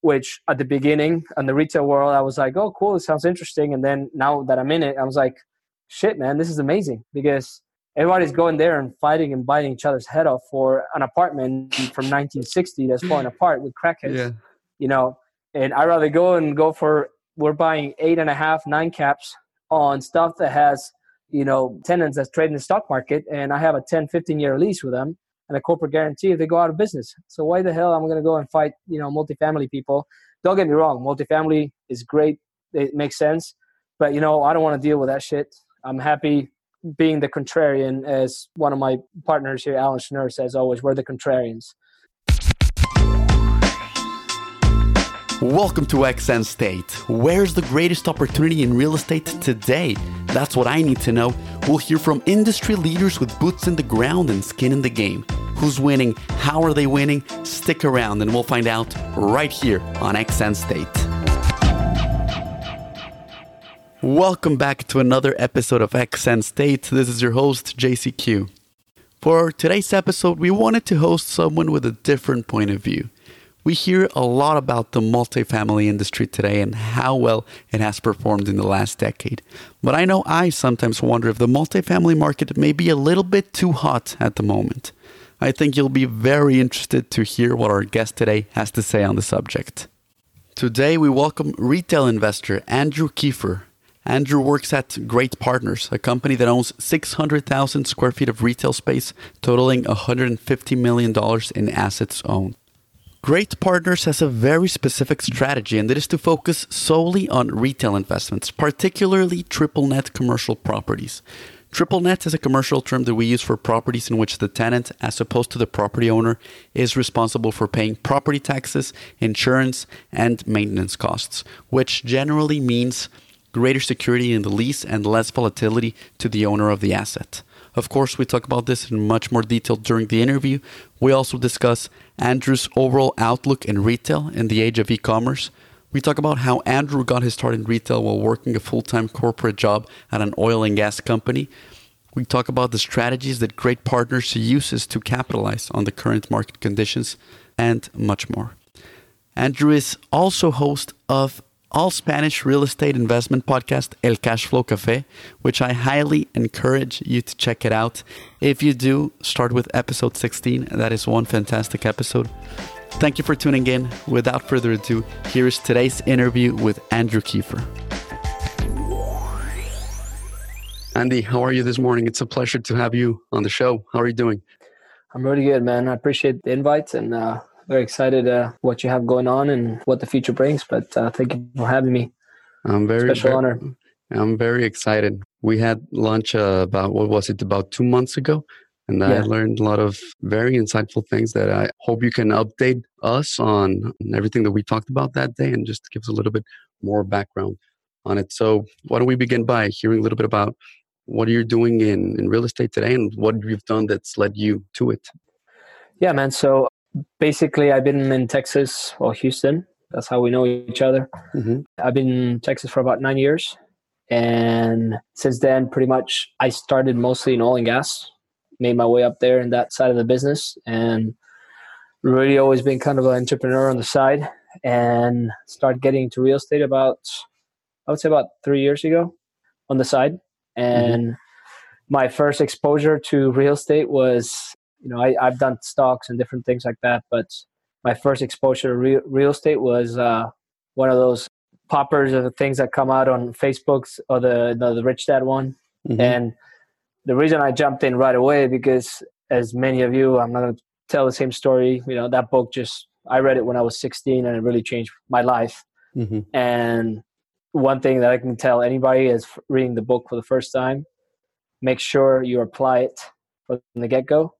which at the beginning in the retail world, I was like, oh, cool, it sounds interesting. And then now that I'm in it, I was like, shit, man, this is amazing because everybody's going there and fighting and biting each other's head off for an apartment from 1960 that's falling apart with crackheads. Yeah. You know, and I'd rather go and go for we're buying eight and a half, nine caps on stuff that has, you know, tenants that's trading the stock market, and I have a 10, 15 year lease with them and a corporate guarantee if they go out of business. So why the hell am I going to go and fight, you know, multifamily people? Don't get me wrong, multifamily is great. It makes sense. But, you know, I don't want to deal with that shit. I'm happy being the contrarian, as one of my partners here, Alan Schnur, says always, we're the contrarians. Welcome to XN State. Where's the greatest opportunity in real estate today? That's what I need to know. We'll hear from industry leaders with boots in the ground and skin in the game. Who's winning? How are they winning? Stick around and we'll find out right here on XN State. Welcome back to another episode of XN State. This is your host, JCQ. For today's episode, we wanted to host someone with a different point of view. We hear a lot about the multifamily industry today and how well it has performed in the last decade. But I know I sometimes wonder if the multifamily market may be a little bit too hot at the moment. I think you'll be very interested to hear what our guest today has to say on the subject. Today, we welcome retail investor Andrew Kiefer Andrew works at Great Partners, a company that owns 600,000 square feet of retail space, totaling $150 million in assets owned. Great Partners has a very specific strategy, and it is to focus solely on retail investments, particularly triple net commercial properties. Triple net is a commercial term that we use for properties in which the tenant, as opposed to the property owner, is responsible for paying property taxes, insurance, and maintenance costs, which generally means greater security in the lease, and less volatility to the owner of the asset. Of course, we talk about this in much more detail during the interview. We also discuss Andrew's overall outlook in retail in the age of e commerce. We talk about how Andrew got his start in retail while working a full time corporate job at an oil and gas company. We talk about the strategies that Great Partners uses to capitalize on the current market conditions and much more. Andrew is also host of all Spanish real estate investment podcast, El Cashflow Cafe, which I highly encourage you to check it out. If you do, start with episode 16. That is one fantastic episode. Thank you for tuning in. Without further ado, here is today's interview with Andrew Kiefer. Andy, how are you this morning? It's a pleasure to have you on the show. How are you doing? I'm really good, man. I appreciate the invite and uh, very excited uh, what you have going on and what the future brings. But uh, thank you for having me. I'm very special very, honor. I'm very excited. We had lunch uh, about what was it about two months ago, and yeah. I learned a lot of very insightful things that I hope you can update us on everything that we talked about that day, and just give us a little bit more background on it. So, why don't we begin by hearing a little bit about what you're doing in, in real estate today and what you've done that's led you to it? Yeah, man. So basically, I've been in Texas or Houston. That's how we know each other. Mm-hmm. I've been in Texas for about nine years. And since then, pretty much, I started mostly in oil and gas, made my way up there in that side of the business, and really always been kind of an entrepreneur on the side. And started getting into real estate about, I would say, about three years ago on the side. Mm-hmm. And mm-hmm. my first exposure to real estate was you know, I, I've done stocks and different things like that, but my first exposure to real, real estate was uh, one of those poppers of things that come out on Facebook's or the the, the Rich Dad one. Mm-hmm. And the reason I jumped in right away because, as many of you, I'm not going to tell the same story. You know, that book just I read it when I was 16, and it really changed my life. Mm-hmm. And one thing that I can tell anybody is reading the book for the first time, make sure you apply it from the get go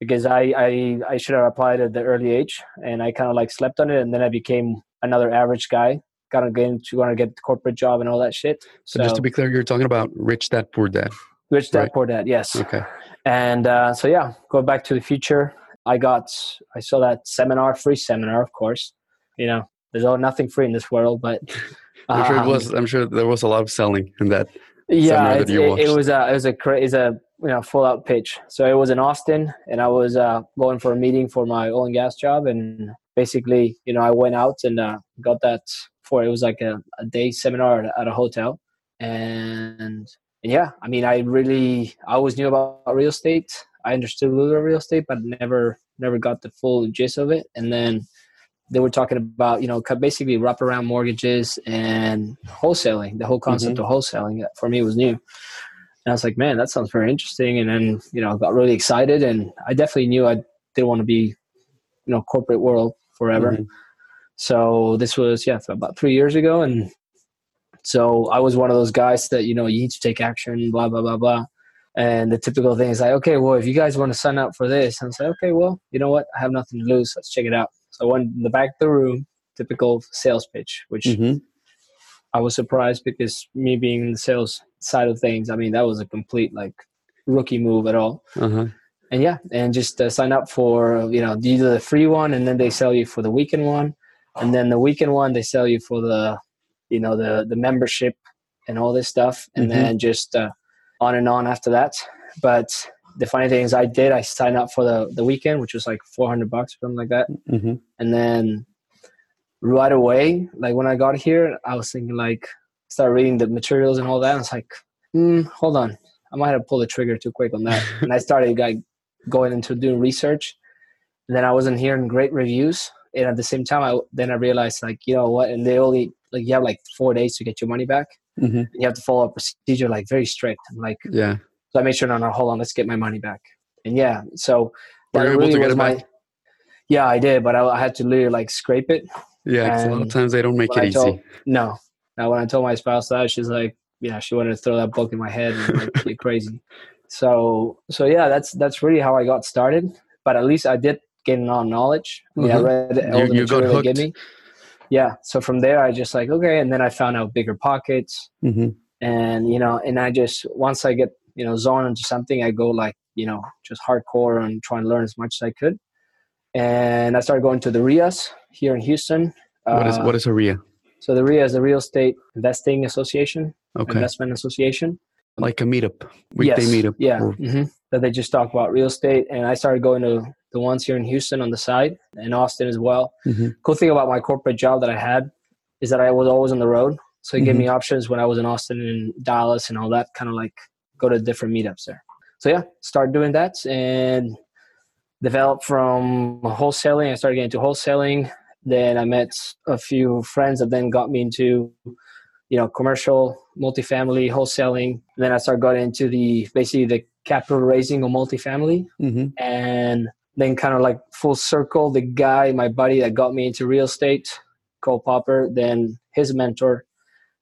because I, I I should have applied at the early age and I kind of like slept on it and then I became another average guy kind of getting to want to get the corporate job and all that shit. So, so, just to be clear, you're talking about rich dad poor dad. Rich dad right? poor dad, yes. Okay. And uh, so yeah, go back to the future. I got I saw that seminar, free seminar, of course. You know, there's all nothing free in this world, but I'm sure it um, was. I'm sure there was a lot of selling in that. Yeah, it, it, it, was a it was a a you know full out pitch. So it was in Austin, and I was uh, going for a meeting for my oil and gas job, and basically, you know, I went out and uh, got that for it was like a, a day seminar at, at a hotel, and, and yeah, I mean, I really I always knew about real estate. I understood a little bit of real estate, but never never got the full gist of it. And then they were talking about you know basically wraparound mortgages and wholesaling. The whole concept mm-hmm. of wholesaling for me was new. And I was like, man, that sounds very interesting. And then, you know, got really excited. And I definitely knew I didn't want to be, you know, corporate world forever. Mm-hmm. So this was, yeah, about three years ago. And so I was one of those guys that, you know, you need to take action, blah, blah, blah, blah. And the typical thing is like, okay, well, if you guys want to sign up for this, I was like, okay, well, you know what? I have nothing to lose. Let's check it out. So I went in the back of the room, typical sales pitch, which mm-hmm. I was surprised because me being in the sales side of things, I mean, that was a complete like rookie move at all. Uh-huh. And yeah, and just uh, sign up for, you know, either the free one and then they sell you for the weekend one. And then the weekend one, they sell you for the, you know, the, the membership and all this stuff. And mm-hmm. then just uh, on and on after that. But the funny thing is I did, I signed up for the, the weekend, which was like 400 bucks or something like that. Mm-hmm. And then right away, like when I got here, I was thinking like, start reading the materials and all that. I was like, mm, hold on, I might have pulled the trigger too quick on that. and I started like going into doing research. And then I wasn't hearing great reviews. And at the same time, I then I realized like, you know what? And they only like you have like four days to get your money back. Mm-hmm. You have to follow a procedure like very strict. And like, yeah. So I made sure, no, no, hold on, let's get my money back. And yeah, so that really was my. Back? Yeah, I did, but I, I, had to literally like scrape it yeah, a lot of times they don't make it told, easy. No. Now, when I told my spouse that, she's like, yeah, she wanted to throw that book in my head and like, get crazy. So, so yeah, that's that's really how I got started. But at least I did gain on knowledge. I mean, mm-hmm. I read all you, the material they gave me. Yeah. So from there, I just like okay, and then I found out BiggerPockets, mm-hmm. and you know, and I just once I get you know zoned into something, I go like you know just hardcore and try and learn as much as I could. And I started going to the REIAs, here in Houston. What is what is a REIA? So the REIA is the Real Estate Investing Association, okay. Investment Association. Like a meetup, weekday yes. meetup. Yeah, or... mm-hmm. that they just talk about real estate, and I started going to the ones here in Houston on the side, and Austin as well. Mm-hmm. Cool thing about my corporate job that I had is that I was always on the road, so it mm-hmm. gave me mm-hmm. options when I was in Austin and Dallas and all that, kind of like go to different meetups there. So yeah, start doing that and developed from wholesaling. I started getting into wholesaling. Then I met a few friends that then got me into, you know, commercial, multifamily, wholesaling. And then I started going into the basically the capital raising of multifamily, mm-hmm. and then kind of like full circle. The guy, my buddy, that got me into real estate, Cole Popper, then his mentor,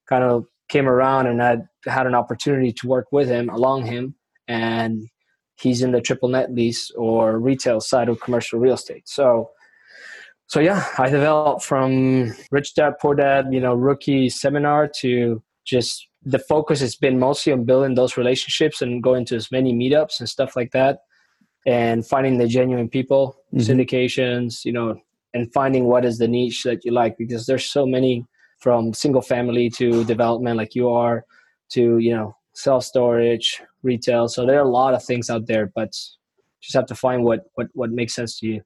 kind of came around, and I had an opportunity to work with him, along him, and he's in the triple net lease or retail side of commercial real estate. So so yeah, I developed from Rich Dad Poor Dad, you know, rookie seminar to just the focus has been mostly on building those relationships and going to as many meetups and stuff like that and finding the genuine people, mm-hmm. syndications, you know, and finding what is the niche that you like because there's so many from single family to development like you are to, you know, self storage, retail. So there are a lot of things out there, but just have to find what what what makes sense to you.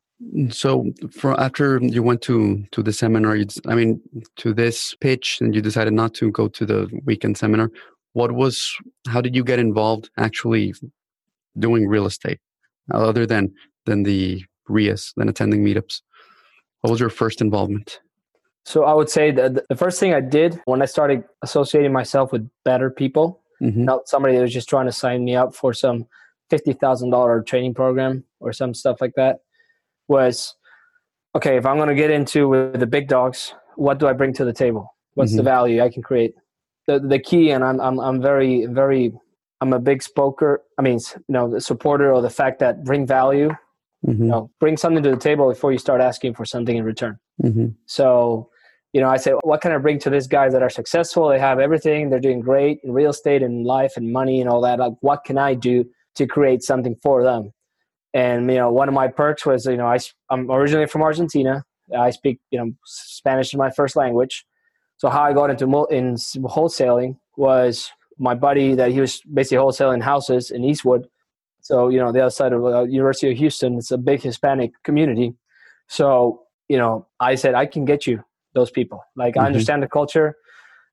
So, for after you went to to the seminar, I mean, to this pitch, and you decided not to go to the weekend seminar. What was? How did you get involved actually doing real estate, other than than the REIAs, than attending meetups? What was your first involvement? So I would say that the first thing I did when I started associating myself with better people, mm-hmm. not somebody that was just trying to sign me up for some fifty thousand dollar training program or some stuff like that was okay if i'm going to get into with the big dogs what do i bring to the table what's mm-hmm. the value i can create the, the key and I'm, I'm i'm very very i'm a big spoker i mean you know the supporter of the fact that bring value mm-hmm. you know bring something to the table before you start asking for something in return mm-hmm. so you know i say what can i bring to these guys that are successful they have everything they're doing great in real estate and life and money and all that like what can i do to create something for them and you know, one of my perks was you know I I'm originally from Argentina. I speak you know Spanish is my first language. So how I got into in wholesaling was my buddy that he was basically wholesaling houses in Eastwood. So you know the other side of uh, University of Houston, it's a big Hispanic community. So you know, I said, I can get you those people. Like, mm-hmm. I understand the culture.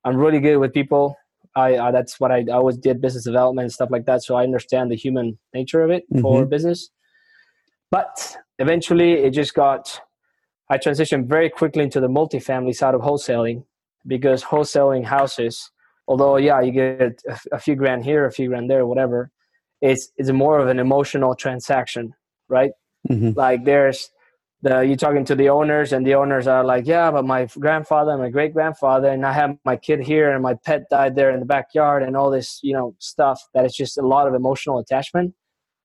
I'm really good with people. I, that's what I, I always did business development and stuff like that. So I understand the human nature of it mm-hmm. for business. But eventually, it just got. I transitioned very quickly into the multifamily side of wholesaling because wholesaling houses, although yeah, you get a, a few grand here, a few grand there, whatever, it's it's more of an emotional transaction, right? Mm-hmm. Like there's the you're talking to the owners and the owners are like yeah but my grandfather and my great grandfather and i have my kid here and my pet died there in the backyard and all this you know stuff that is just a lot of emotional attachment.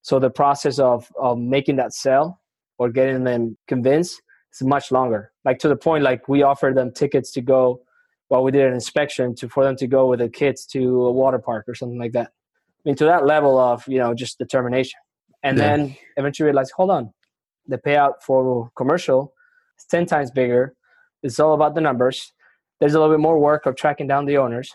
So the process of of making that sale or getting them convinced is much longer. Like to the point like we offer them tickets to go while we did an inspection to for them to go with the kids to a water park or something like that. I mean to that level of you know just determination. And yeah. then eventually realize hold on the payout for commercial is 10 times bigger. It's all about the numbers. There's a little bit more work of tracking down the owners.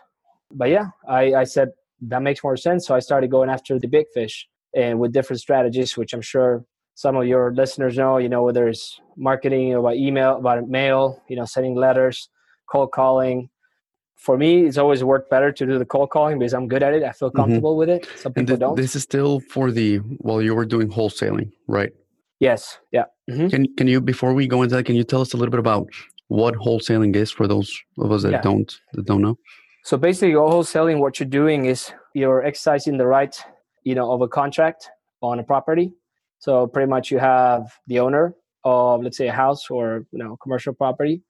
But yeah, I, I said that makes more sense. So I started going after the big fish and with different strategies, which I'm sure some of your listeners know, you know, whether it's marketing or by email, by mail, you know, sending letters, cold calling. For me, it's always worked better to do the cold calling because I'm good at it. I feel mm-hmm. comfortable mm-hmm. with it. Some people th- don't. This is still for the while you were doing wholesaling, right? Yes. Yeah. Mm-hmm. Can Can you before we go into that, can you tell us a little bit about what wholesaling is for those of us that yeah. don't that don't know? So basically, wholesaling, what you're doing is you're exercising the right, you know, of a contract on a property. So pretty much, you have the owner of, let's say, a house or you know, commercial property,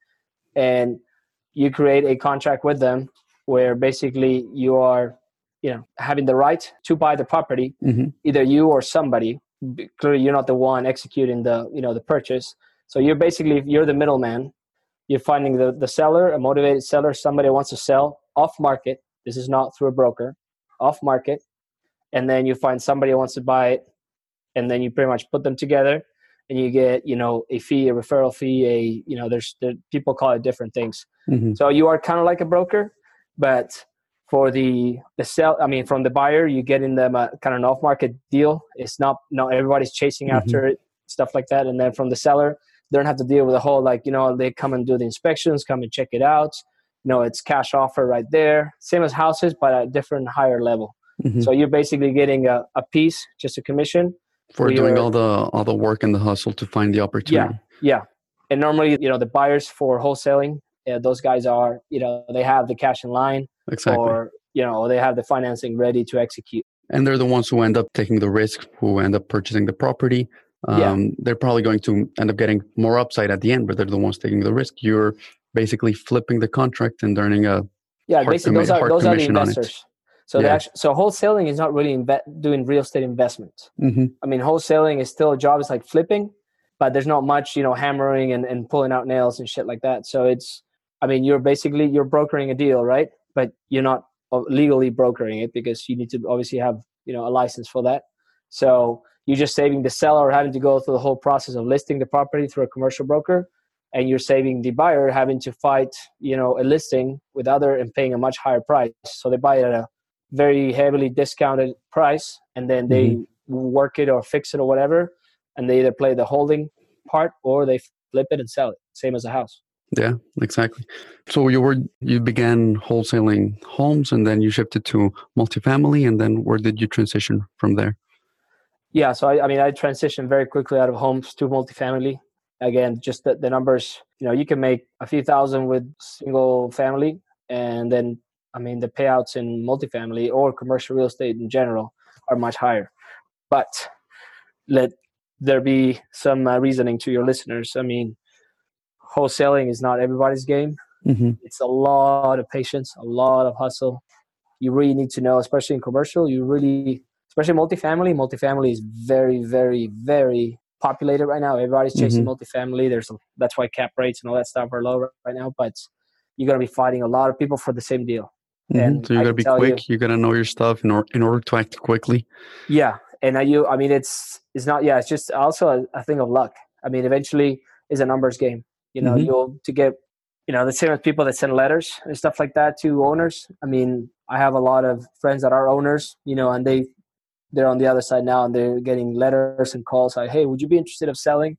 and you create a contract with them where basically you are, you know, having the right to buy the property, mm-hmm. either you or somebody clearly you're not the one executing the you know the purchase. So you're basically you're the middleman. You're finding the, the seller a motivated seller somebody wants to sell off market. This is not through a broker off market. And then you find somebody who wants to buy it and then you pretty much put them together and you get you know a fee a referral fee a you know there's there, people call it different things. Mm-hmm. so you are kind of like a broker but for the the sell i mean from the buyer you get in them a kind of an off market deal. It's not not everybody's chasing mm-hmm. after it stuff like that. And then from the seller they don't have to deal with the whole like you know they come and do the inspections come and check it out. You know it's cash offer right there. Same as houses but at a different higher level. Mm-hmm. so you're basically getting a, a piece just a commission for doing all the all the work and the hustle to find the opportunity. yeah. Yeah and normally you know the buyers for wholesaling yeah, those guys are you know they have the cash in line exactly. or you know they have the financing ready to execute and they're the ones who end up taking the risk who end up purchasing the property um, yeah. they're probably going to end up getting more upside at the end but they're the ones taking the risk you're basically flipping the contract and earning a yeah basically those are those are the investors so yeah. actually, so wholesaling is not really inve- doing real estate investment mm-hmm. i mean wholesaling is still a job it's like flipping but there's not much you know hammering and, and pulling out nails and shit like that so it's I mean, you're basically you're brokering a deal, right? But you're not uh, legally brokering it because you need to obviously have you know a license for that. So you're just saving the seller having to go through the whole process of listing the property through a commercial broker, and you're saving the buyer having to fight you know a listing with other and paying a much higher price. So they buy it at a very heavily discounted price, and then they mm-hmm. work it or fix it or whatever, and they either play the holding part or they flip it and sell it, same as a house. Yeah, exactly. So you were you began wholesaling homes and then you shifted to multifamily and then where did you transition from there? Yeah, so I, I mean I transitioned very quickly out of homes to multifamily. Again, just the, the numbers, you know, you can make a few thousand with single family and then I mean the payouts in multifamily or commercial real estate in general are much higher. But let there be some uh, reasoning to your listeners. I mean, wholesaling is not everybody's game. Mm-hmm. It's a lot of patience, a lot of hustle. You really need to know, especially in commercial, you really, especially multifamily. Multifamily is very, very, very populated right now. Everybody's chasing mm-hmm. multifamily. There's a, that's why cap rates and all that stuff are low right now. But you're gonna be fighting a lot of people for the same deal. Mm-hmm. And so you gotta be quick. You, you, gotta know your stuff in order in order to act quickly. Yeah, and I, you, I mean, it's it's not. Yeah, it's just also a, a thing of luck. I mean, eventually, is a numbers game. You know, mm-hmm. you'll to get you know the same as people that send letters and stuff like that to owners. I mean, I have a lot of friends that are owners, you know, and they they're on the other side now and they're getting letters and calls like, "Hey, would you be interested of selling?"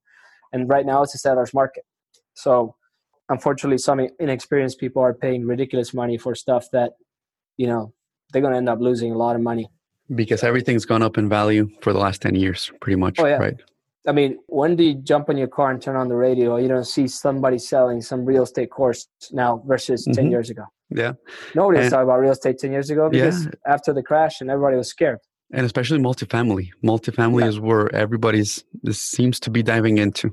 And right now it's a seller's market. So unfortunately, some inexperienced people are paying ridiculous money for stuff that, you know, they're going to end up losing a lot of money. Because everything's gone up in value for the last 10 years, pretty much, oh, yeah. right? I mean, when do you jump in your car and turn on the radio? You don't see somebody selling some real estate course now versus mm-hmm. 10 years ago. Yeah. Nobody was talking about real estate 10 years ago because yeah. after the crash and everybody was scared. And especially multifamily. Multifamily yeah. is where everybody's this seems to be diving into.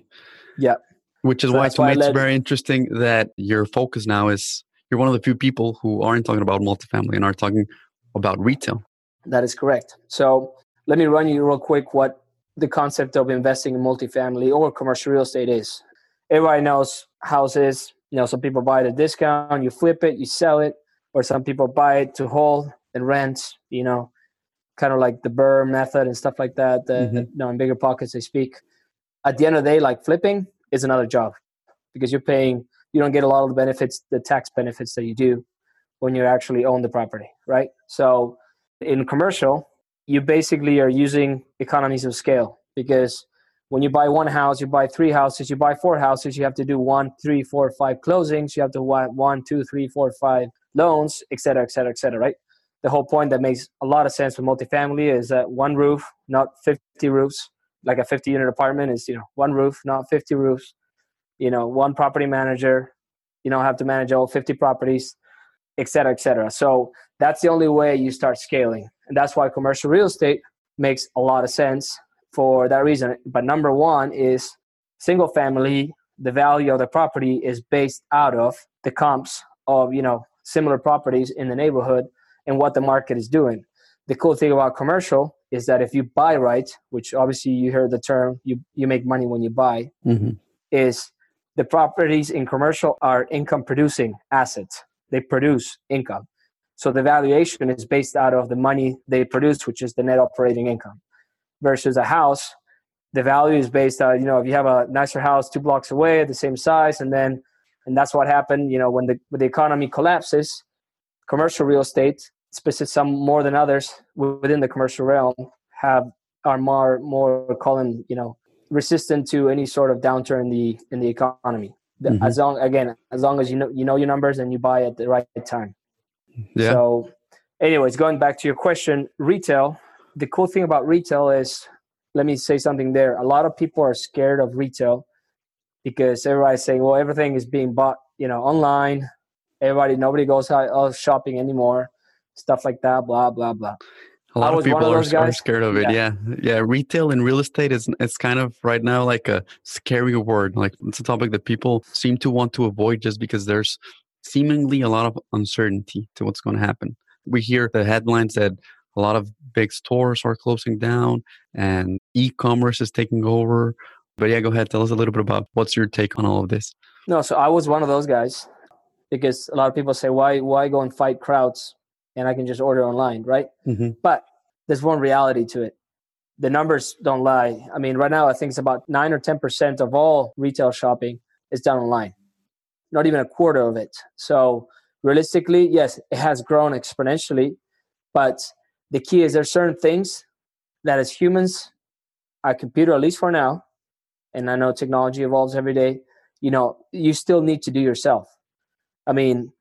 Yeah. Which is so why to me it's very interesting that your focus now is you're one of the few people who aren't talking about multifamily and are talking about retail. That is correct. So let me run you real quick what the concept of investing in multifamily or commercial real estate is. Everybody knows houses. You know, some people buy it at a discount, you flip it, you sell it, or some people buy it to hold and rent. You know, kind of like the BRRRR method and stuff like that. The, mm-hmm. you know, in BiggerPockets they speak. At the end of the day, like flipping is another job because you're paying. You don't get a lot of the benefits, the tax benefits that you do when you actually own the property, right? So in commercial, you basically are using economies of scale because when you buy one house, you buy three houses, you buy four houses, you have to do one, three, four, five closings, you have to one, two, three, four, five loans, et cetera, et cetera, et cetera, right? The whole point that makes a lot of sense with multifamily is that one roof, not 50 roofs. Like a 50 unit apartment is, you know, one roof, not 50 roofs. You know, one property manager. You don't have to manage all 50 properties, et cetera, et cetera. So that's the only way you start scaling. And that's why commercial real estate makes a lot of sense for that reason. But number one is single family, the value of the property is based out of the comps of, you know, similar properties in the neighborhood and what the market is doing. The cool thing about commercial is that if you buy right, which obviously you heard the term, you, you make money when you buy, mm-hmm. is the properties in commercial are income producing assets. They produce income. So the valuation is based out of the money they produce, which is the net operating income, versus a house. The value is based on you know if you have a nicer house two blocks away, the same size, and then and that's what happened. You know when the when the economy collapses, commercial real estate, specific some more than others within the commercial realm, have are more more calling you know resistant to any sort of downturn in the in the economy. Mm-hmm. As long again, as long as you know you know your numbers and you buy at the right time. Yeah. So, anyways, going back to your question, retail. The cool thing about retail is, let me say something there. A lot of people are scared of retail because everybody's saying, well, everything is being bought, you know, online. Everybody, nobody goes out shopping anymore. Stuff like that. Blah blah blah. A lot of people of are, are, scared of it. Yeah. yeah. yeah, Retail and real estate is it's kind of right now like a scary word. Like it's a topic that people seem to want to avoid just because there's seemingly a lot of uncertainty to what's going to happen. We hear the headlines that a lot of big stores are closing down and e-commerce is taking over. But yeah, go ahead. Tell us a little bit about what's your take on all of this. No, so I was one of those guys because a lot of people say, why, why go and fight crowds and I can just order online, right? Mm-hmm. But there's one reality to it. The numbers don't lie. I mean, right now, I think it's about nine or 10% of all retail shopping is done online not even a quarter of it. So realistically, yes, it has grown exponentially, but the key is there's certain things that as humans, our computer, at least for now, and I know technology evolves every day, you know, you still need to do yourself. I mean,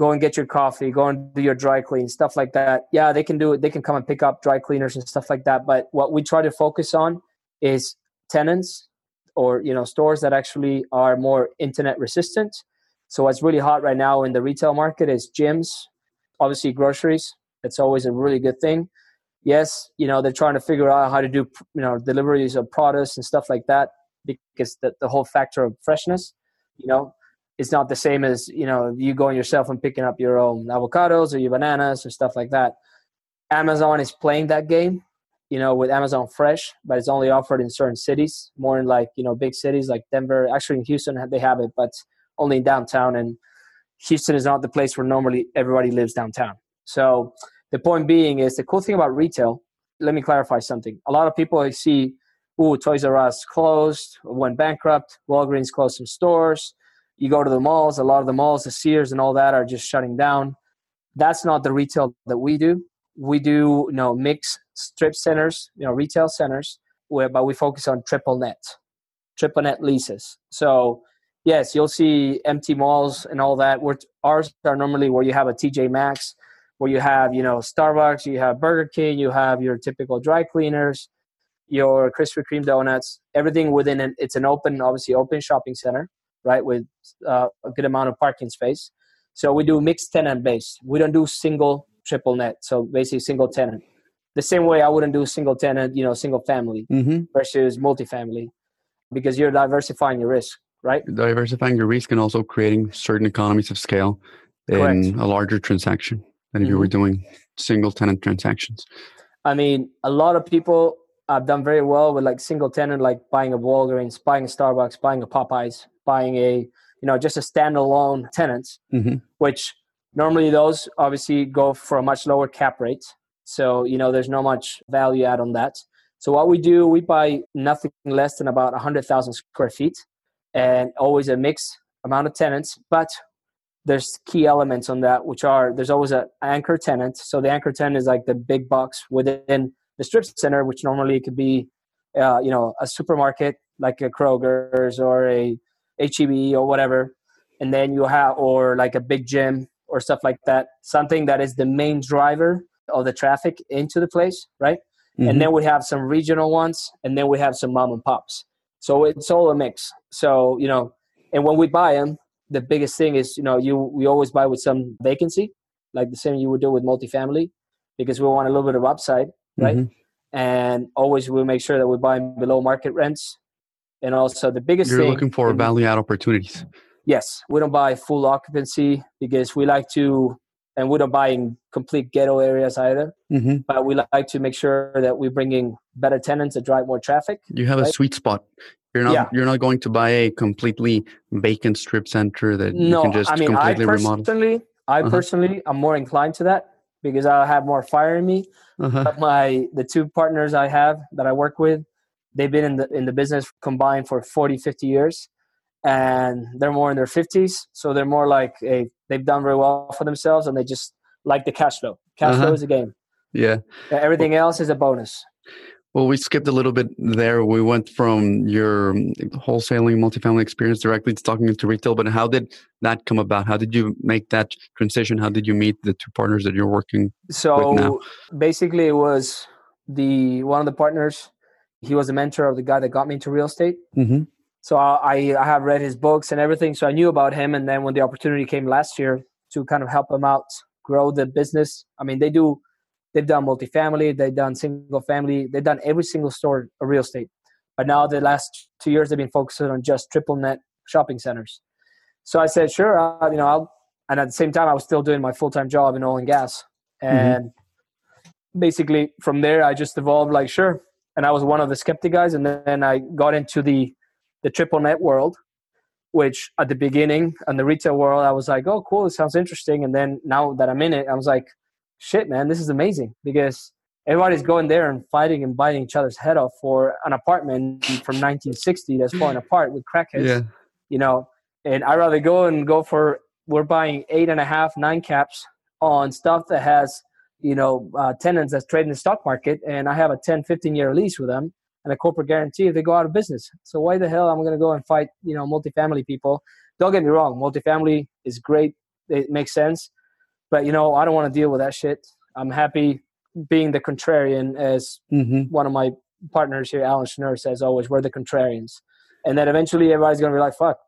go and get your coffee, go and do your dry clean, stuff like that. Yeah, they can do it. They can come and pick up dry cleaners and stuff like that. But what we try to focus on is tenants or you know stores that actually are more internet resistant. So what's really hot right now in the retail market is gyms, obviously groceries. It's always a really good thing. Yes, you know they're trying to figure out how to do you know deliveries of products and stuff like that because the, the whole factor of freshness, you know, is not the same as you know you going yourself and picking up your own avocados or your bananas or stuff like that. Amazon is playing that game you know, with Amazon Fresh, but it's only offered in certain cities, more in like, you know, big cities like Denver. Actually, in Houston, they have it, but only in downtown. And Houston is not the place where normally everybody lives downtown. So the point being is the cool thing about retail, let me clarify something. A lot of people I see, ooh, Toys R Us closed, went bankrupt, Walgreens closed some stores. You go to the malls, a lot of the malls, the Sears and all that are just shutting down. That's not the retail that we do we do you know mix strip centers you know retail centers where but we focus on triple net triple net leases so yes, you'll see empty malls and all that. Where ours are normally where you have a TJ Maxx, where you have you know Starbucks, you have Burger King, you have your typical dry cleaners, your Krispy Kreme donuts, everything within it. It's an open, obviously open shopping center, right, with uh, a good amount of parking space. So we do mixed tenant base. We don't do single triple net. So basically single tenant. The same way I wouldn't do single tenant, you know, single family mm-hmm. versus multifamily, because you're diversifying your risk, right? Diversifying your risk and also creating certain economies of scale in Correct. a larger transaction than if mm-hmm. you were mm-hmm. doing single tenant transactions. I mean, a lot of people have done very well with like single tenant, like buying a Walgreens, buying a Starbucks, buying a Popeyes, buying a, you know, just a standalone tenant, mm-hmm. which normally those obviously go for a much lower cap rate so, you know, there's not much value add on that. So what we do, we buy nothing less than about 100,000 square feet and always a mixed amount of tenants, but there's key elements on that, which are there's always an anchor tenant. So the anchor tenant is like the big box within the strip center, which normally could be, uh, you know, a supermarket like a Kroger's or a HEB or whatever. And then you have, or like a big gym or stuff like that, something that is the main driver of the traffic into the place, right? Mm-hmm. And then we have some regional ones, and then we have some mom and pops. So it's all a mix. So you know, and when we buy them, the biggest thing is you know you we always buy with some vacancy, like the same you would do with multifamily, because we want a little bit of upside, right? Mm-hmm. And always we make sure that we buy below market rents. And also the biggest thing you're thing, looking for value add opportunities. Yes, we don't buy full occupancy because we like to and we don't buy in complete ghetto areas either. Mm-hmm. But we like to make sure that we bring in better tenants that drive more traffic. You have right? a sweet spot. You're not yeah. you're not going to buy a completely vacant strip center that no, you can just I mean, completely I remodel. Personally, I uh-huh. personally I'm more inclined to that because I have more fire in me. Uh-huh. But my the two partners I have that I work with, they've been in the in the business combined for 40, 50 years and they're more in their 50s so they're more like a they've done very well for themselves and they just like the cash flow. Cash uh-huh. flow is a game. Yeah. Everything well, else is a bonus. Well we skipped a little bit there. We went from your wholesaling multifamily experience directly to talking into retail but how did that come about? How did you make that transition? How did you meet the two partners that you're working so basically it was the one of the partners he was a mentor of the guy that got me into real estate. Mm-hmm. So I, I have read his books and everything so i knew about him. And then when the opportunity came last year to kind of help him out grow the business i mean they do they've done multifamily they've done single family they've done every single store of real estate. But now the last two years they've been focusing on just triple net shopping centers. So i said sure uh, you know i'll and at the same time i was still doing my full-time job in oil and gas. Mm-hmm. and mm-hmm. basically from there i just evolved like sure and i was one of the skeptic guys and then i got into the the triple net world, which at the beginning and the retail world, I was like, oh, cool, it sounds interesting. And then now that I'm in it, I was like, shit, man, this is amazing because everybody's going there and fighting and biting each other's head off for an apartment from 1960 that's falling apart with crackheads. Yeah. You know, and I'd rather go and go for, we're buying eight and a half, nine caps on stuff that has, you know, uh, tenants trade in the stock market. And I have a 10, 15 year lease with them and a corporate guarantee if they go out of business. So why the hell am I going to go and fight, you know, multifamily people? Don't get me wrong, multifamily is great. It makes sense. But, you know, I don't want to deal with that shit. I'm happy being the contrarian as mm-hmm. one of my partners here, Alan Schnur, says always, we're the contrarians. And then eventually everybody's going to be like, fuck,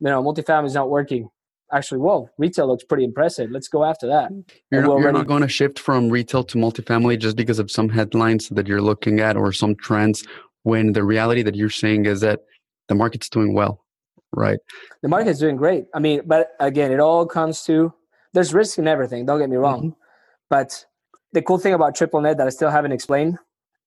you know, multifamily is not working actually, well, retail looks pretty impressive. Let's go after that. You're, not, you're not, going to shift from retail to multifamily just because of some headlines that you're looking at or some trends when the reality that you're saying is that the market's doing well, right? The market's doing great. I mean, but again, it all comes to there's risk in everything. Don't get me wrong. Mm-hmm. But the cool thing about triple net that I still haven't explained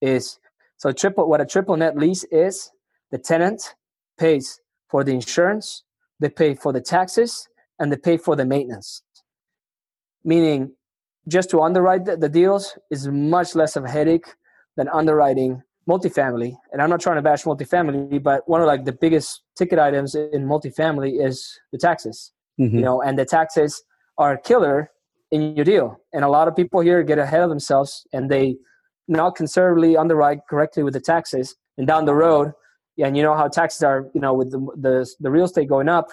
is so triple what a triple net lease is the tenant pays for the insurance, they pay for the taxes, and they pay for the maintenance. Meaning, just to underwrite the, the deals is much less of a headache than underwriting multifamily. And I'm not trying to bash multifamily, but one of like the biggest ticket items in multifamily is the taxes. Mm-hmm. You know, and the taxes are a killer in your deal. And a lot of people here get ahead of themselves and they not conservatively underwrite correctly with the taxes. And down the road, and you know how taxes are, you know, with the the, the real estate going up,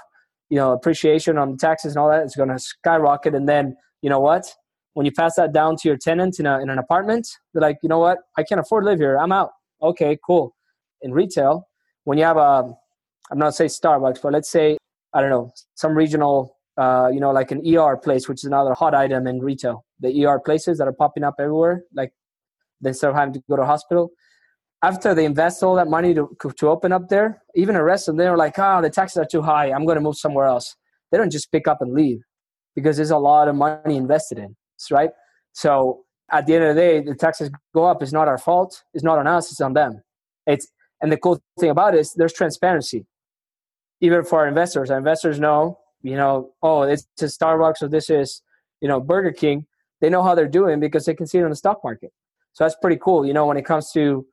you know, appreciation on the taxes and all that is going to skyrocket. And then, you know what? When you pass that down to your tenant in, a, in an apartment, they're like, you know what? I can't afford to live here. I'm out. Okay, cool. In retail, when you have a, I'm not say Starbucks, but let's say, I don't know, some regional, uh, you know, like an ER place, which is another hot item in retail. The ER places that are popping up everywhere, like instead of having to go to hospital. After they invest all that money to, to open up there, even arrest them, they're like, oh, the taxes are too high. I'm going to move somewhere else. They don't just pick up and leave because there's a lot of money invested in, right? So at the end of the day, the taxes go up. It's not our fault. It's not on us. It's on them. It's and the cool thing about it is there's transparency, even for our investors. Our investors know, you know, oh, it's a Starbucks or this is, you know, Burger King. They know how they're doing because they can see it on the stock market. So that's pretty cool. You know, when it comes to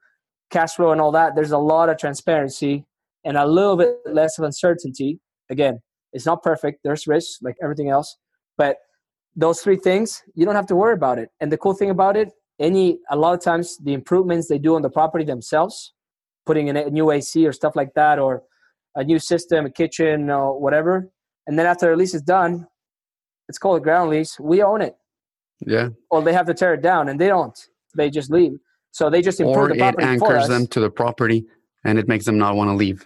cash flow and all that, there's a lot of transparency and a little bit less of uncertainty. Again, it's not perfect. There's risks like everything else, but those three things, you don't have to worry about it. And the cool thing about it, any a lot of times the improvements they do on the property themselves, putting in a new AC or stuff like that, or a new system, a kitchen, or whatever. And then after the lease is done, it's called a ground lease. We own it. Yeah. Or they have to tear it down, and they don't they just leave. So they just improve or the property it anchors them to the property and it makes them not want to leave.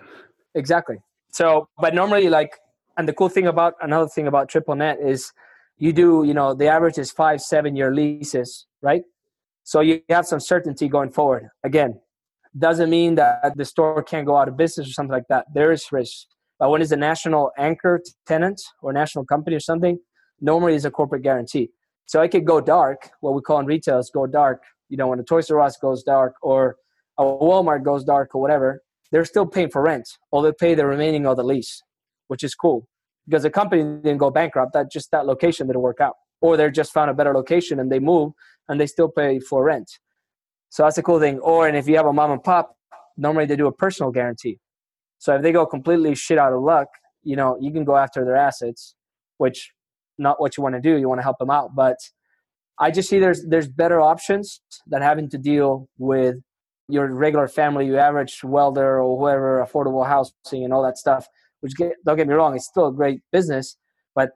Exactly. So, but normally, like, and the cool thing about another thing about triple net is you do, you know, the average is five, seven year leases, right? So you have some certainty going forward. Again, doesn't mean that the store can't go out of business or something like that. There is risk. But when it's a national anchor tenant or national company or something, normally is a corporate guarantee. So it could go dark. What we call in retail is go dark you know when a Toys R Us goes dark or a Walmart goes dark or whatever, they're still paying for rent or they pay the remaining of the lease, which is cool because the company didn't go bankrupt. That just that location didn't work out, or they just found a better location and they move and they still pay for rent. So that's a cool thing. Or and if you have a mom and pop, normally they do a personal guarantee. So if they go completely shit out of luck, you know you can go after their assets, which not what you want to do. You want to help them out, but I just see there's there's better options than having to deal with your regular family, your average welder or whoever, affordable housing and all that stuff. Which get, don't get me wrong, it's still a great business, but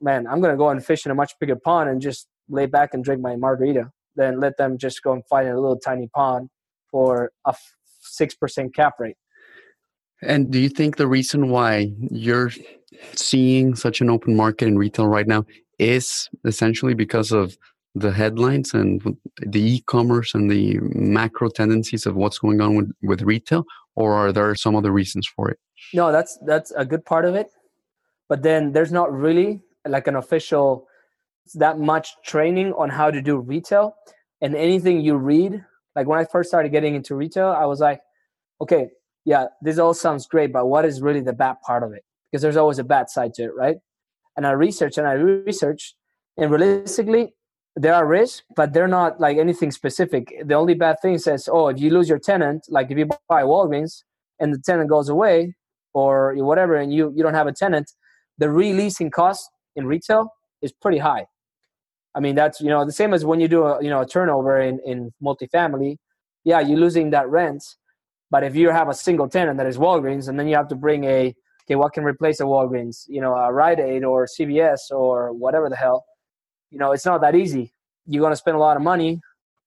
man, I'm gonna go and fish in a much bigger pond and just lay back and drink my margarita than let them just go and fight in a little tiny pond for a six percent cap rate. And do you think the reason why you're seeing such an open market in retail right now is essentially because of the headlines and the e-commerce and the macro tendencies of what's going on with, with retail or are there some other reasons for it? No that's that's a good part of it. But then there's not really like an official that much training on how to do retail. And anything you read like when i first started getting into retail i was like okay yeah this all sounds great but what is really the bad part of it? Because there's always a bad side to it right and I research and I research, and realistically, there are risks, but they're not like anything specific. The only bad thing says, oh, if you lose your tenant, like if you buy Walgreens and the tenant goes away or whatever, and you you don't have a tenant, the releasing cost in retail is pretty high. I mean, that's you know the same as when you do a you know a turnover in in multifamily. Yeah, you're losing that rent, but if you have a single tenant that is Walgreens, and then you have to bring a okay, what can replace a Walgreens? You know, a Rite Aid or CVS or whatever the hell. You know, it's not that easy. You're going to spend a lot of money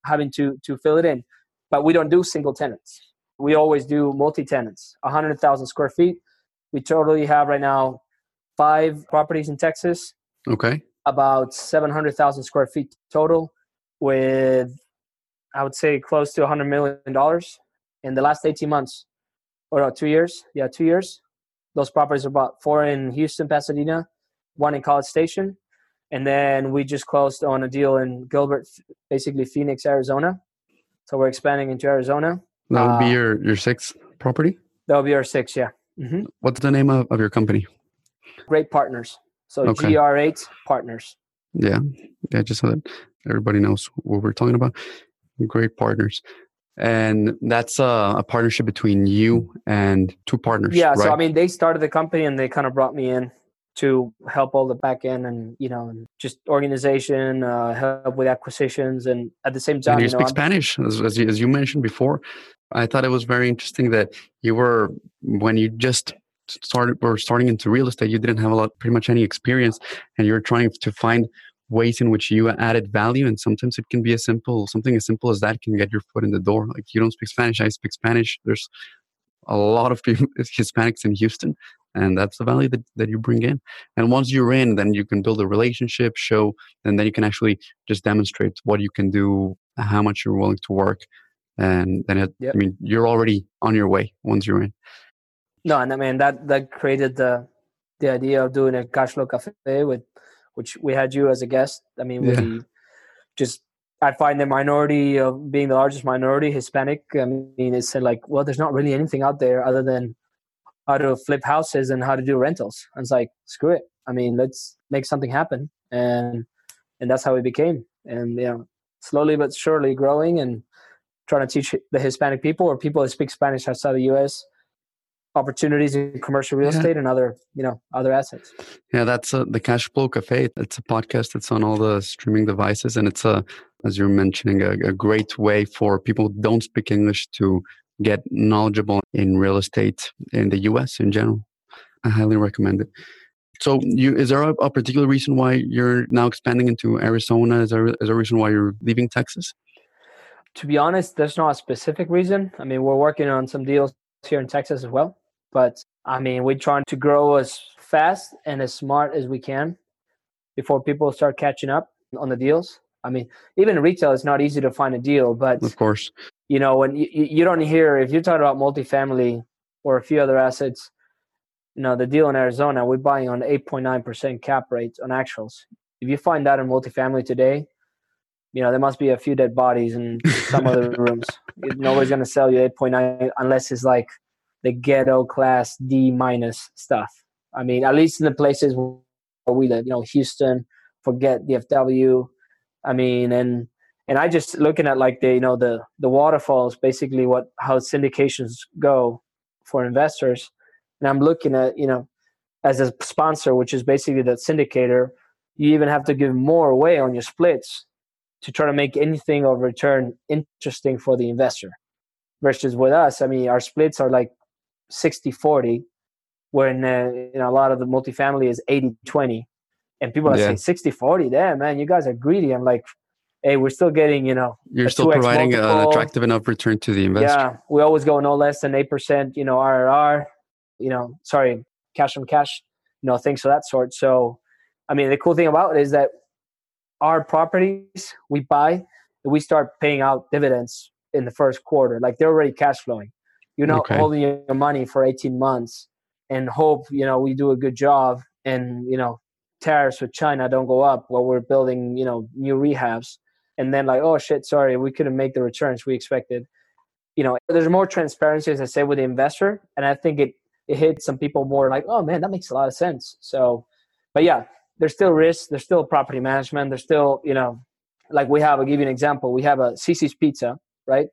having to to fill it in. But we don't do single tenants. We always do multi tenants, 100,000 square feet. We totally have right now five properties in Texas. Okay. About 700,000 square feet total, with I would say close to 100 million dollars in the last 18 months or no, two years. Yeah, two years. Those properties are about four in Houston, Pasadena, one in College Station, and then we just closed on a deal in Gilbert, basically Phoenix, Arizona. So we're expanding into Arizona. That would uh, be your your sixth property. That would be our sixth, yeah. Mm-hmm. What's the name of, of your company? Great Partners. So okay. GR8 Partners. Yeah, yeah. Just so that everybody knows what we're talking about. Great Partners and that's a, a, partnership between you and two partners yeah right? so i mean they started the company and they kind of brought me in to help all the back end and you know just organization uh, help with acquisitions and at the same time and you, you speak know, spanish as, as, you, as you mentioned before i thought it was very interesting that you were when you just started or starting into real estate you didn't have a lot pretty much any experience and you're trying to find ways in which you added value and sometimes it can be as simple something as simple as that can get your foot in the door. Like you don't speak spanish i speak spanish. There's a lot of people hispanics in houston and that's the value that, that you bring in. And once you're in then you can build a relationship show and then you can actually just demonstrate what you can do how much you're willing to work and then it, yep. i mean you're already on your way once you're in. No and i mean that that created the the idea of doing a cash flow cafe with which we had you as a guest i mean yeah. we just I find the minority of being the largest minority Hispanic. I mean, it's like, well, there's not really anything out there other than how to flip houses and how to do rentals. And it's like, screw it. I mean, let's make something happen. And and that's how it became. And you know, slowly but surely growing and trying to teach the Hispanic people or people that speak Spanish outside the US opportunities in commercial real yeah. estate and other you know other assets yeah that's uh, the cash flow cafe it's a podcast it's on all the streaming devices and it's a as you're mentioning a, a great way for people who don't speak english to get knowledgeable in real estate in the US in general. I highly recommend it. So, you is there a, a particular reason why you're now expanding into Arizona? Is there, is there a reason why you're leaving Texas? To be honest, there's not a specific reason. I mean, we're working on some deals here in Texas as well, but I mean, we're trying to grow as fast and as smart as we can before people start catching up on the deals. I mean, even retail, it's not easy to find a deal, but of course, you know, when you, you don't hear if you're talking about multifamily or a few other assets, you know, the deal in Arizona, we're buying on 8.9% cap rate on actuals. If you find that in multifamily today, you know, there must be a few dead bodies in some other rooms. Nobody's going to sell you 8.9 unless it's like the ghetto class D minus stuff. I mean, at least in the places where we live, you know, Houston, forget DFW. I mean, and and I just looking at like the you know the the waterfalls, basically what how syndications go for investors, and I'm looking at you know as a sponsor, which is basically the syndicator, you even have to give more away on your splits to try to make anything of return interesting for the investor. Versus with us, I mean, our splits are like 60 40, when uh, you know, a lot of the multifamily is 80 20. And people are yeah. saying 60 40, damn, man, you guys are greedy. I'm like, hey, we're still getting, you know, you're still providing multiple. an attractive enough return to the investor. Yeah, we always go no less than eight percent, you know, RRR, you know, sorry, cash from cash, you know, things of that sort. So, I mean, the cool thing about it is that our properties we buy, we start paying out dividends in the first quarter. Like they're already cash flowing. You're not okay. holding your money for 18 months and hope, you know, we do a good job and, you know, tariffs with China don't go up while we're building, you know, new rehabs and then like, oh shit, sorry, we couldn't make the returns we expected. You know, there's more transparency, as I say with the investor, and I think it it hits some people more like, oh man, that makes a lot of sense. So, but yeah, there's still risks. There's still property management. There's still, you know, like we have. I'll give you an example. We have a Cici's Pizza, right?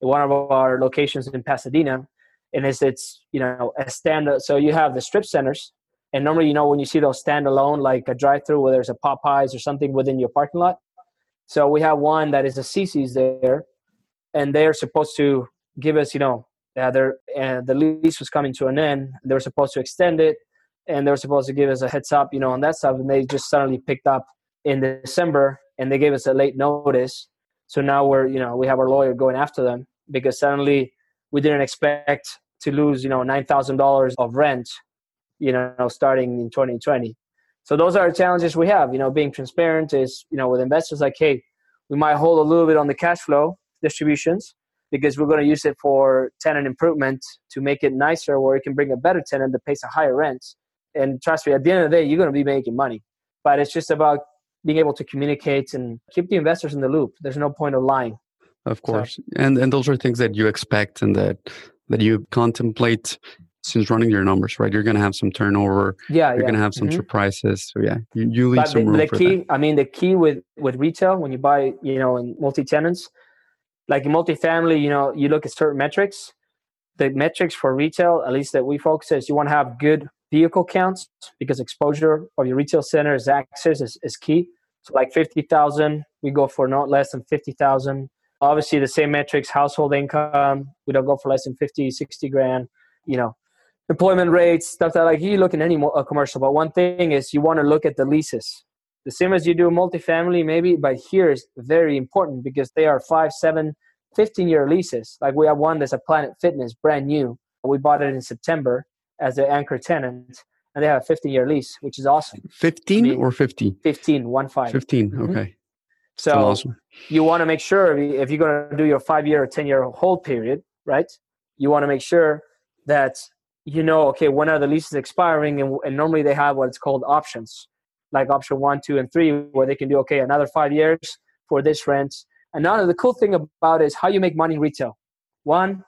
One of our locations in Pasadena, and it's it's you know a stand. So you have the strip centers, and normally you know when you see those standalone like a drive-through where there's a Popeyes or something within your parking lot, so we have one that is a Cici's there, and they're supposed to give us, you know, uh, their uh, the lease was coming to an end. They were supposed to extend it, and they were supposed to give us a heads up, you know, on that stuff. And they just suddenly picked up in December, and they gave us a late notice. So now we're, you know, we have our lawyer going after them because suddenly we didn't expect to lose, you know, nine thousand dollars of rent, you know, starting in 2020. So those are the challenges we have. You know, being transparent is, you know, with investors like, hey, we might hold a little bit on the cash flow distributions because we're going to use it for tenant improvement to make it nicer where you can bring a better tenant that pays a higher rent. And trust me, at the end of the day, you're going to be making money. But it's just about being able to communicate and keep the investors in the loop. There's no point of lying. Of course. So. And and those are things that you expect and that that you contemplate since running your numbers, right? You're going to have some turnover. Yeah, you're yeah. going to have some mm-hmm. surprises. So yeah, you, you leave but some the, room the for key, that. I mean, the key with with retail when you buy, you know, in multi tenants, like in multifamily, you know, you look at certain metrics. The metrics for retail, at least that we focus is you want to have good vehicle counts because exposure of your retail center's access is, is key. So like 50,000, we go for not less than 50,000. Obviously the same metrics, household income, we don't go for less than 50, 60 grand, you know, employment rates, stuff that like you look in any commercial. But one thing is you want to look at the leases. The same as you do multifamily maybe, but here is very important because they are five, seven, 15 year leases. Like we have one that's a Planet Fitness, brand new. We bought it in September as the anchor tenant, and they have a 15 year lease, which is awesome. 15 I mean, or 50? 15, one five. 15, mm-hmm. okay. So awesome. you want to make sure if you're going to do your five year or 10 year hold period, right? You want to make sure that you know, okay, when are the leases expiring? And, and normally they have what's called options, like option one, two, and three, where they can do, okay, another five years for this rent. And now the cool thing about it is how you make money in retail. One,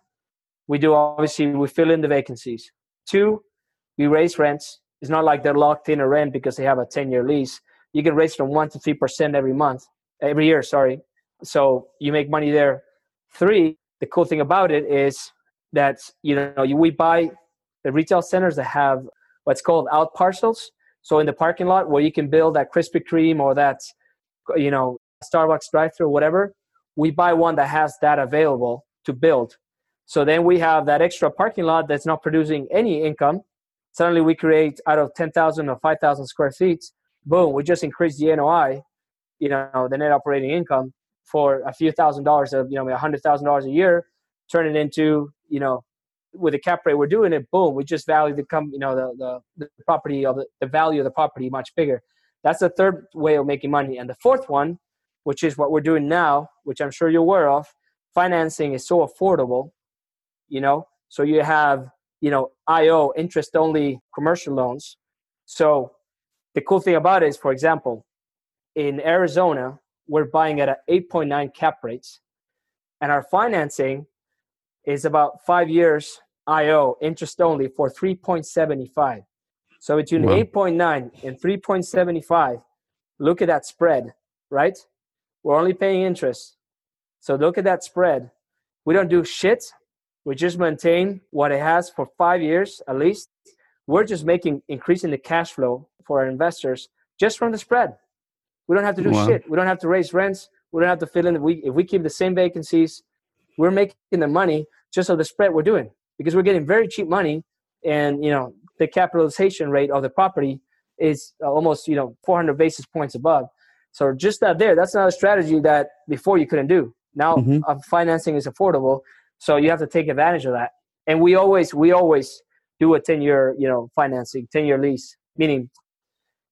we do obviously, we fill in the vacancies. Two, we raise rents. It's not like they're locked in a rent because they have a 10 year lease. You can raise from 1 to 3% every month, every year, sorry. So you make money there. Three, the cool thing about it is that, you know, you, we buy the retail centers that have what's called out parcels. So in the parking lot where you can build that Krispy Kreme or that, you know, Starbucks drive-through whatever, we buy one that has that available to build. So then we have that extra parking lot that's not producing any income. Suddenly we create out of 10,000 or 5,000 square feet, boom, we just increase the NOI, you know, the net operating income for a few thousand dollars of, you know, a hundred thousand dollars a year, turn it into, you know, with the cap rate we're doing it, boom, we just value the come, you know, the, the, the property of the, the value of the property much bigger. That's the third way of making money. And the fourth one, which is what we're doing now, which I'm sure you're aware of, financing is so affordable, you know, so you have, you know, IO interest only commercial loans. So the cool thing about it is, for example, in Arizona, we're buying at an 8.9 cap rates and our financing is about five years IO interest only for 3.75. So between wow. 8.9 and 3.75, look at that spread, right? We're only paying interest. So look at that spread. We don't do shit. We just maintain what it has for five years at least. We're just making increasing the cash flow for our investors just from the spread. We don't have to do wow. shit. We don't have to raise rents. We don't have to fill in. We, if we keep the same vacancies, we're making the money just of the spread we're doing because we're getting very cheap money and you know the capitalization rate of the property is almost you know 400 basis points above so just that there that's another strategy that before you couldn't do now mm-hmm. uh, financing is affordable so you have to take advantage of that and we always we always do a 10 year you know financing 10 year lease meaning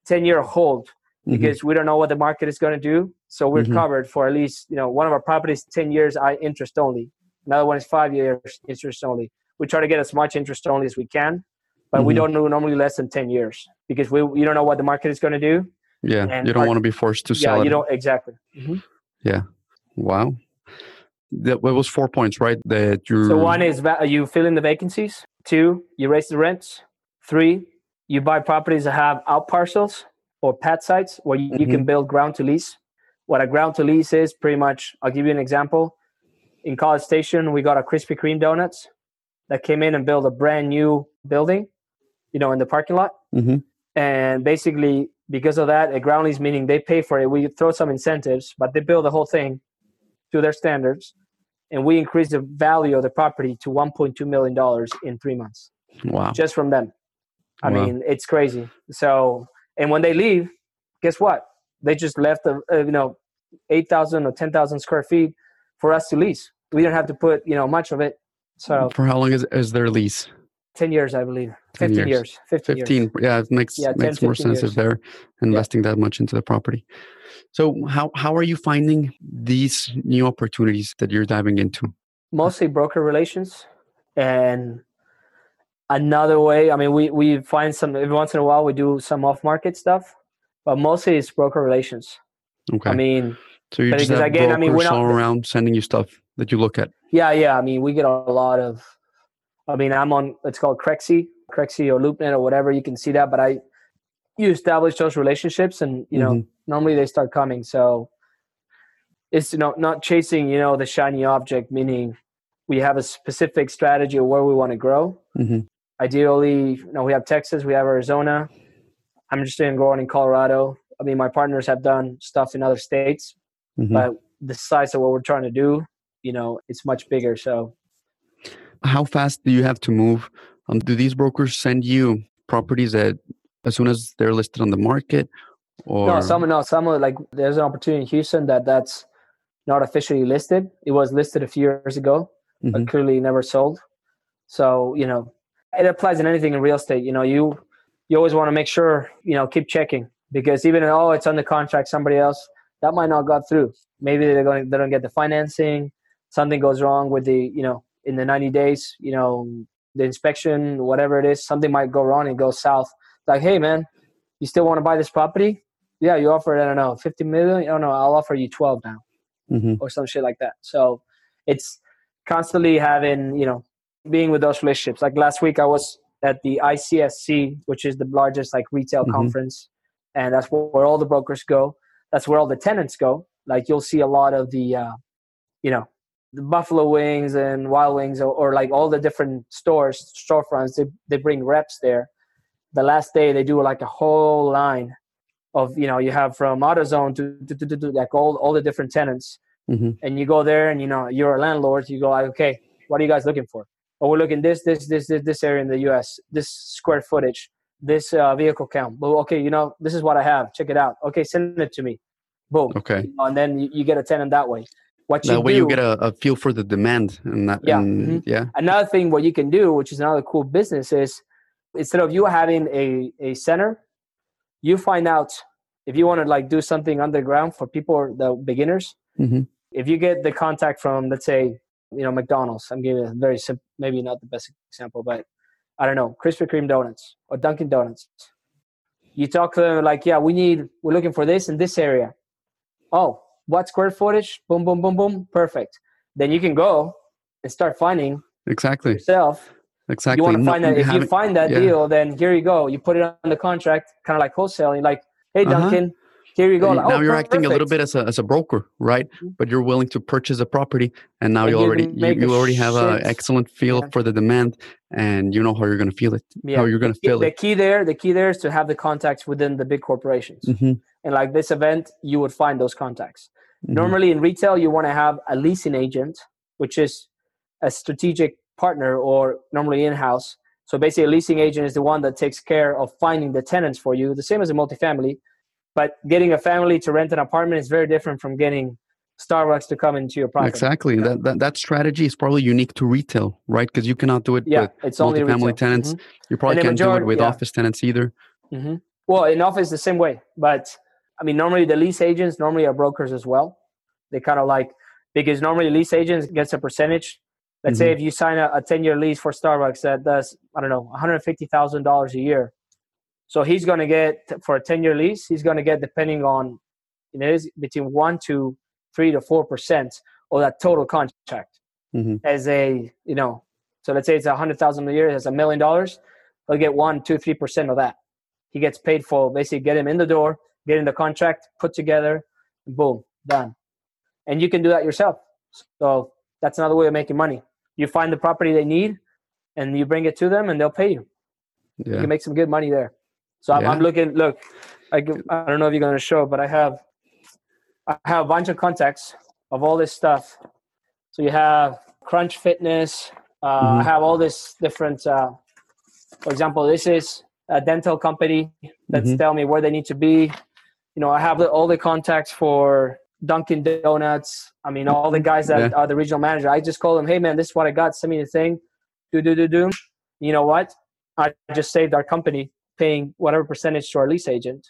10 year hold mm-hmm. because mm-hmm. we don't know what the market is going to do so we're mm-hmm. covered for at least you know one of our properties 10 years i interest only another one is five years interest only we try to get as much interest only as we can but mm-hmm. we don't do normally less than 10 years because we you don't know what the market is going to do yeah and you don't our, want to be forced to sell yeah it. you don't exactly mm-hmm. yeah wow that was four points right that you so one is you fill in the vacancies two you raise the rents three you buy properties that have out parcels or pad sites where you, mm-hmm. you can build ground to lease what a ground to lease is pretty much i'll give you an example in college station we got a krispy kreme donuts that came in and built a brand new building, you know, in the parking lot. Mm-hmm. And basically, because of that, a ground lease meaning they pay for it. We throw some incentives, but they build the whole thing to their standards, and we increase the value of the property to 1.2 million dollars in three months. Wow! Just from them. I wow. mean, it's crazy. So, and when they leave, guess what? They just left, a, a uh, you know, eight thousand or ten thousand square feet for us to lease. We don't have to put you know much of it so for how long is is their lease? Ten years, I believe. Fifteen years. years. Fifteen. Fifteen. Years. Yeah, it makes yeah, 10, makes more sense years. if they're investing yeah. that much into the property. So how how are you finding these new opportunities that you're diving into? Mostly broker relations and another way i mean we we find some every once in a while we do some off market stuff but mostly it's broker relations okay i mean so you just have again, I mean, we're not, all around sending you stuff that you look at. Yeah, yeah. I mean, we get a lot of. I mean, I'm on. It's called Crexi, Crexi or LoopNet or whatever. You can see that, but I you establish those relationships, and you know, mm-hmm. normally they start coming. So it's you know not chasing you know the shiny object, meaning we have a specific strategy of where we want to grow. Mm-hmm. ideally, you know, we have Texas, we have Arizona. I'm interested in growing in Colorado. I mean, my partners have done stuff in other states, mm-hmm. but the size of what we're trying to do, you know, it's much bigger. So, how fast do you have to move? Um, do these brokers send you properties that as soon as they're listed on the market, or no? Some no, some like there's an opportunity in Houston that that's not officially listed. It was listed a few years ago, mm-hmm. but clearly never sold. So you know, it applies in anything in real estate. You know, you you always want to make sure you know keep checking because even oh it's under contract, somebody else that might not got through. Maybe they're going they don't get the financing. Something goes wrong with the you know in the 90 days. You know the inspection, whatever it is, something might go wrong and go south. Like, hey man, you still want to buy this property? Yeah, you offer it, I don't know 50 million. Oh know, I'll offer you 12 now, mm-hmm. or some shit like that. So it's constantly having you know being with those relationships. Like last week, I was at the ICSC, which is the largest like retail mm-hmm. conference, and that's where all the brokers go. That's where all the tenants go. Like you'll see a lot of the, uh, you know, the Buffalo Wings and Wild Wings, or, or like all the different stores, storefronts. They they bring reps there. The last day, they do like a whole line of you know you have from AutoZone to, to, to, to like all all the different tenants, mm-hmm. and you go there and you know you're a landlord. You go like, okay, what are you guys looking for? oh, we're looking this, this, this, this, this area in the U.S., this square footage, this uh, vehicle count. Well, okay, you know, this is what I have. Check it out. Okay, send it to me. Boom. Okay. You know, and then you, you, get a tenant that way. What that you way do, you get a, a, feel for the demand and that. Yeah. And, mm-hmm. Yeah. Another thing, what you can do, which is another cool business, is instead of you having a a center, you find out if you want to like do something underground for people, the beginners. Mm-hmm. If you get the contact from, let's say, you know, McDonald's. I'm giving a very simple, maybe not the best example, but I don't know, Krispy Kreme donuts or Dunkin' Donuts. You talk to them like, yeah, we need, we're looking for this in this area. Oh, what square footage? Boom, boom, boom, boom. Perfect. Then you can go and start finding exactly yourself. Exactly. You want to find that. If you find that yeah. deal, then here you go. You put it on the contract, kind of like wholesaling. Like, hey, uh-huh. Uh-huh here you go. Like, now oh, you're perfect. acting a little bit as a, as a broker, right? Mm-hmm. But you're willing to purchase a property, and now and you, you already you, you already have an excellent feel yeah. for the demand, and you know how you're going to feel it, yeah. how you're going to feel the it. The key there, the key there is to have the contacts within the big corporations. Mm-hmm. And like this event, you would find those contacts. Mm-hmm. Normally in retail, you want to have a leasing agent, which is a strategic partner, or normally in house. So basically, a leasing agent is the one that takes care of finding the tenants for you, the same as a multifamily but getting a family to rent an apartment is very different from getting Starbucks to come into your property. Exactly. Yeah. That, that that strategy is probably unique to retail, right? Because you cannot do it yeah, with it's only multifamily tenants. Mm-hmm. You probably can't majority, do it with yeah. office tenants either. Mm-hmm. Well, in office the same way, but I mean, normally the lease agents normally are brokers as well. They kind of like because normally lease agents gets a percentage. Let's mm-hmm. say if you sign a, a ten year lease for Starbucks that does I don't know one hundred fifty thousand dollars a year, so he's going to get for a 10 year lease, he's going to get depending on you know, between one to three to four percent of that total contract mm-hmm. as a you know. So let's say it's a hundred thousand a year, it's a million dollars. He'll get one, two, three percent of that. He gets paid for basically get him in the door, getting the contract put together, boom, done. And you can do that yourself. So that's another way of making money. You find the property they need, and you bring it to them, and they'll pay you. Yeah. You can make some good money there. So I'm, yeah. I'm looking. Look, I, I don't know if you're going to show, but I have I have a bunch of contacts of all this stuff. So you have Crunch Fitness. Uh, mm-hmm. I have all this different. Uh, for example, this is a dental company that's mm-hmm. telling me where they need to be. You know, I have the, all the contacts for Dunkin' Donuts. I mean, all the guys that yeah. are the regional manager. I just call them, hey man, this is what I got. Send me the thing. Do do do do. You know what? I just saved our company paying whatever percentage to our lease agent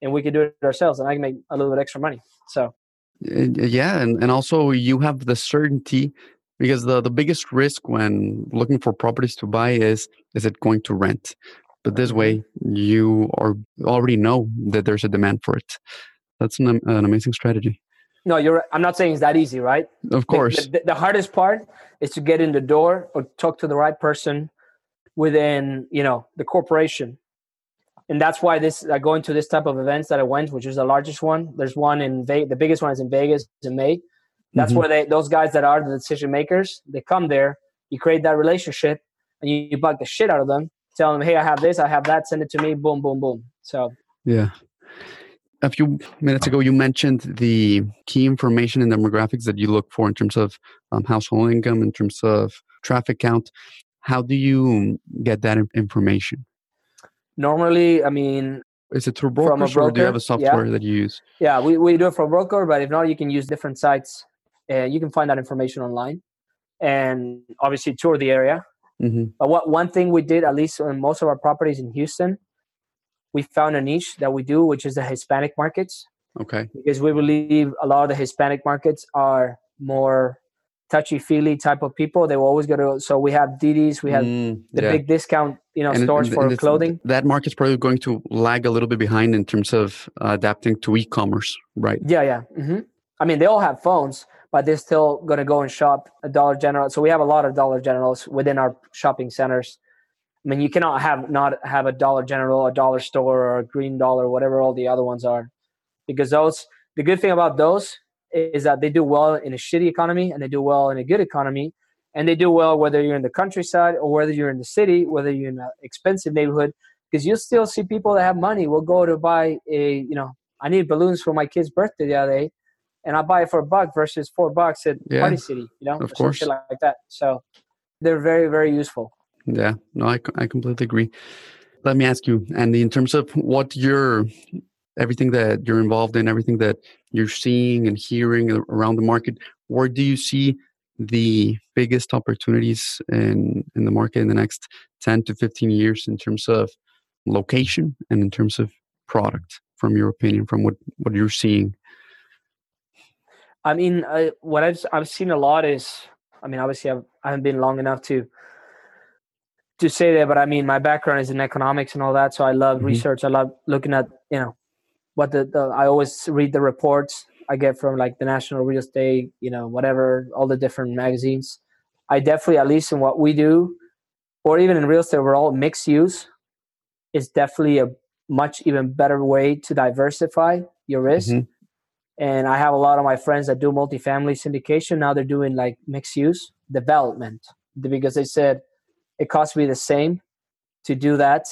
and we could do it ourselves and I can make a little bit extra money. So yeah, and, and also you have the certainty because the, the biggest risk when looking for properties to buy is is it going to rent? But this way you are already know that there's a demand for it. That's an, an amazing strategy. No, you're. I'm not saying it's that easy, right? Of course. The, the, the hardest part is to get in the door or talk to the right person within, you know, the corporation and that's why this I go into this type of events that I went, which is the largest one. There's one in Vegas. The biggest one is in Vegas in May. That's mm-hmm. where they those guys that are the decision makers they come there. You create that relationship, and you, you bug the shit out of them, tell them, hey, I have this, I have that, send it to me, boom, boom, boom. So yeah. A few minutes ago, you mentioned the key information and demographics that you look for in terms of um, household income, in terms of traffic count. How do you get that information? Normally, I mean, is it through brokers broker, or do you have a software yeah. that you use? Yeah, we, we do it for broker, but if not, you can use different sites. and you can find that information online and obviously tour the area. Mm-hmm. But what one thing we did, at least on most of our properties in Houston, we found a niche that we do, which is the Hispanic markets. Okay. Because we believe a lot of the Hispanic markets are more touchy feely type of people. They will always go to. So we have DDs, we have mm, the yeah. big discount, you know, and, stores and, for and clothing. That market's probably going to lag a little bit behind in terms of uh, adapting to e-commerce, right? Yeah, yeah. Mm-hmm. I mean, they all have phones, but they're still going to go and shop a Dollar General. So we have a lot of Dollar Generals within our shopping centers. I mean, you cannot have not have a Dollar General, a Dollar Store, or a Green Dollar, whatever all the other ones are, because those. The good thing about those is that they do well in a shitty economy and they do well in a good economy and they do well whether you're in the countryside or whether you're in the city whether you're in an expensive neighborhood because you'll still see people that have money will go to buy a you know i need balloons for my kid's birthday the other day and i buy it for a buck versus four bucks at yeah, party city you know of course. like that. So they're very very useful. Yeah no I, I completely agree. Let me ask you andy in terms of what your everything that you're involved in, everything that you're seeing and hearing around the market, where do you see the biggest opportunities in, in the market in the next 10 to 15 years in terms of location and in terms of product, from your opinion, from what, what you're seeing? I mean, I, what I've, I've seen a lot is, I mean, obviously I've, I haven't been long enough to to say that, but I mean, my background is in economics and all that, so I love mm-hmm. research. I love looking at you know what the, the I always read the reports I get from like the National Real Estate, you know, whatever, all the different magazines. I definitely, at least in what we do, or even in real estate we're all mixed use is definitely a much even better way to diversify your risk. Mm-hmm. And I have a lot of my friends that do multifamily syndication. Now they're doing like mixed use development because they said it costs me the same to do that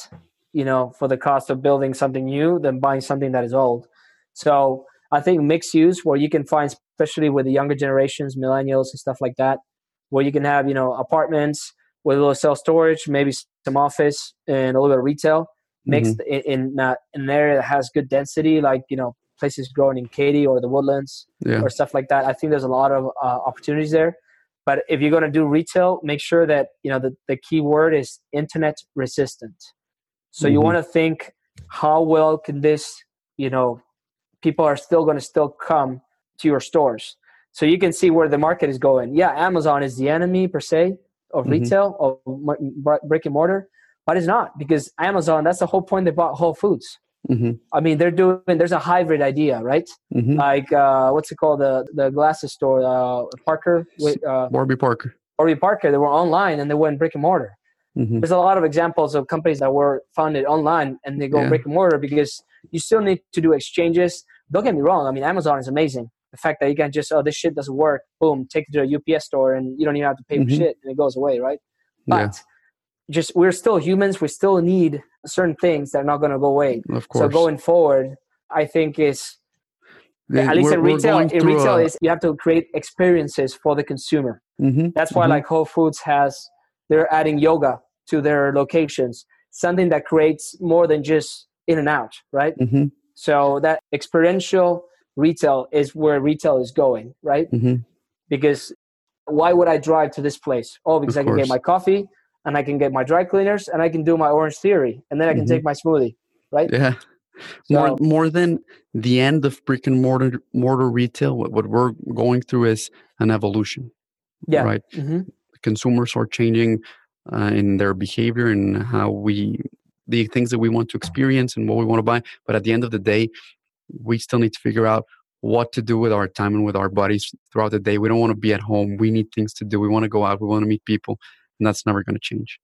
you know, for the cost of building something new than buying something that is old. So I think mixed use where you can find, especially with the younger generations, millennials and stuff like that, where you can have, you know, apartments with a little self storage, maybe some office and a little bit of retail mixed mm-hmm. in, in, uh, in an area that has good density, like, you know, places growing in Katy or the woodlands yeah. or stuff like that. I think there's a lot of uh, opportunities there. But if you're going to do retail, make sure that, you know, the, the key word is internet resistant so mm-hmm. you want to think how well can this, you know, people are still going to still come to your stores. So you can see where the market is going. Yeah, Amazon is the enemy per se of mm-hmm. retail of brick and mortar, but it's not because Amazon. That's the whole point. They bought Whole Foods. Mm-hmm. I mean, they're doing. There's a hybrid idea, right? Mm-hmm. Like uh, what's it called? The the glasses store, uh, Parker. Uh, Warby Parker. Warby Parker. They were online and they went brick and mortar. Mm-hmm. There's a lot of examples of companies that were founded online and they go yeah. brick and mortar because you still need to do exchanges. Don't get me wrong. I mean, Amazon is amazing. The fact that you can just, oh, this shit doesn't work, boom, take it to a UPS store and you don't even have to pay mm-hmm. for shit and it goes away, right? But yeah. Just we're still humans. We still need certain things that are not going to go away. Of course. So going forward, I think is at least in retail, in retail a... is you have to create experiences for the consumer. Mm-hmm. That's why mm-hmm. like Whole Foods has they're adding yoga to their locations, something that creates more than just in and out, right? Mm-hmm. So that experiential retail is where retail is going, right? Mm-hmm. Because why would I drive to this place? Oh, because of I can course. get my coffee and I can get my dry cleaners and I can do my Orange Theory and then I can mm-hmm. take my smoothie, right? Yeah. So, more, more than the end of brick and mortar mortar retail, what, what we're going through is an evolution. Yeah. Right. Mm-hmm. Consumers are changing uh, in their behavior and how we the things that we want to experience and what we want to buy but at the end of the day we still need to figure out what to do with our time and with our bodies throughout the day we don't want to be at home we need things to do we want to go out we want to meet people and that's never going to change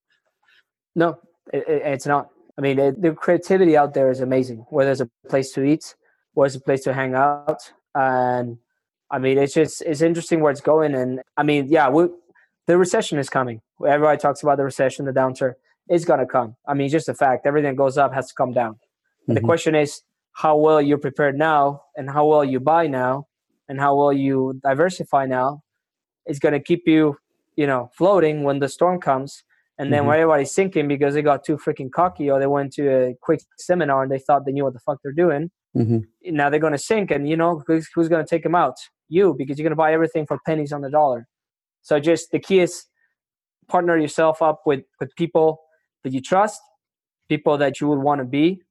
no it, it's not i mean it, the creativity out there is amazing where there's a place to eat where there's a place to hang out and i mean it's just it's interesting where it's going and i mean yeah we the recession is coming. Everybody talks about the recession, the downturn. It's going to come. I mean, just a fact. Everything goes up has to come down. Mm-hmm. The question is how well you're prepared now and how well you buy now and how well you diversify now is going to keep you, you know, floating when the storm comes. And then mm-hmm. when everybody's sinking because they got too freaking cocky or they went to a quick seminar and they thought they knew what the fuck they're doing, mm-hmm. now they're going to sink. And, you know, who's, who's going to take them out? You, because you're going to buy everything for pennies on the dollar. So just the key is partner yourself up with, with people that you trust, people that you would want to be,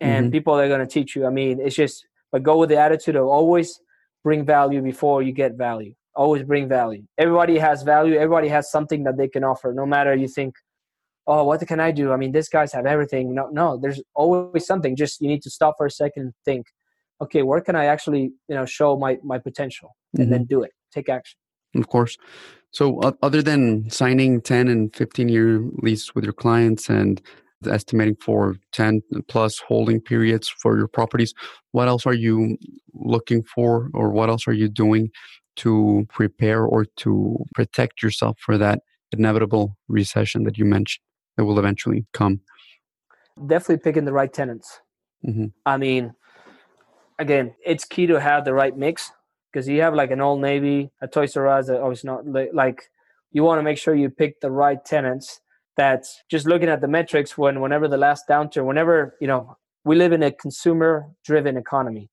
and mm-hmm. people that are going to teach you. I mean, it's just, but go with the attitude of always bring value before you get value. Always bring value. Everybody has value. Everybody has something that they can offer. No matter you think, oh, what can I do? I mean, these guys have everything. No, no, there's always something. Just you need to stop for a second and think, okay, where can I actually, you know, show my my potential, and mm-hmm. then do it. Take action. Of course. So, uh, other than signing 10 and 15 year lease with your clients and estimating for 10 plus holding periods for your properties, what else are you looking for or what else are you doing to prepare or to protect yourself for that inevitable recession that you mentioned that will eventually come? Definitely picking the right tenants. Mm-hmm. I mean, again, it's key to have the right mix because you have like an Old Navy, a Toys R Us, obviously not like you want to make sure you pick the right tenants. That just looking at the metrics when whenever the last downturn, whenever you know we live in a consumer-driven economy.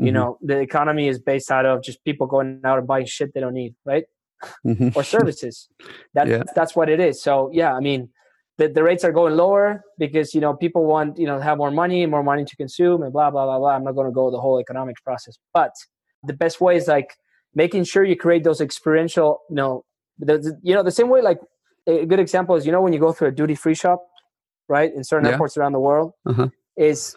Mm-hmm. You know the economy is based out of just people going out and buying shit they don't need, right? Mm-hmm. or services. That, yeah. That's what it is. So yeah, I mean, the, the rates are going lower because you know people want you know have more money, more money to consume, and blah blah blah blah. I'm not going to go the whole economic process, but the best way is like making sure you create those experiential you know the, you know the same way like a good example is you know when you go through a duty free shop right in certain yeah. airports around the world uh-huh. is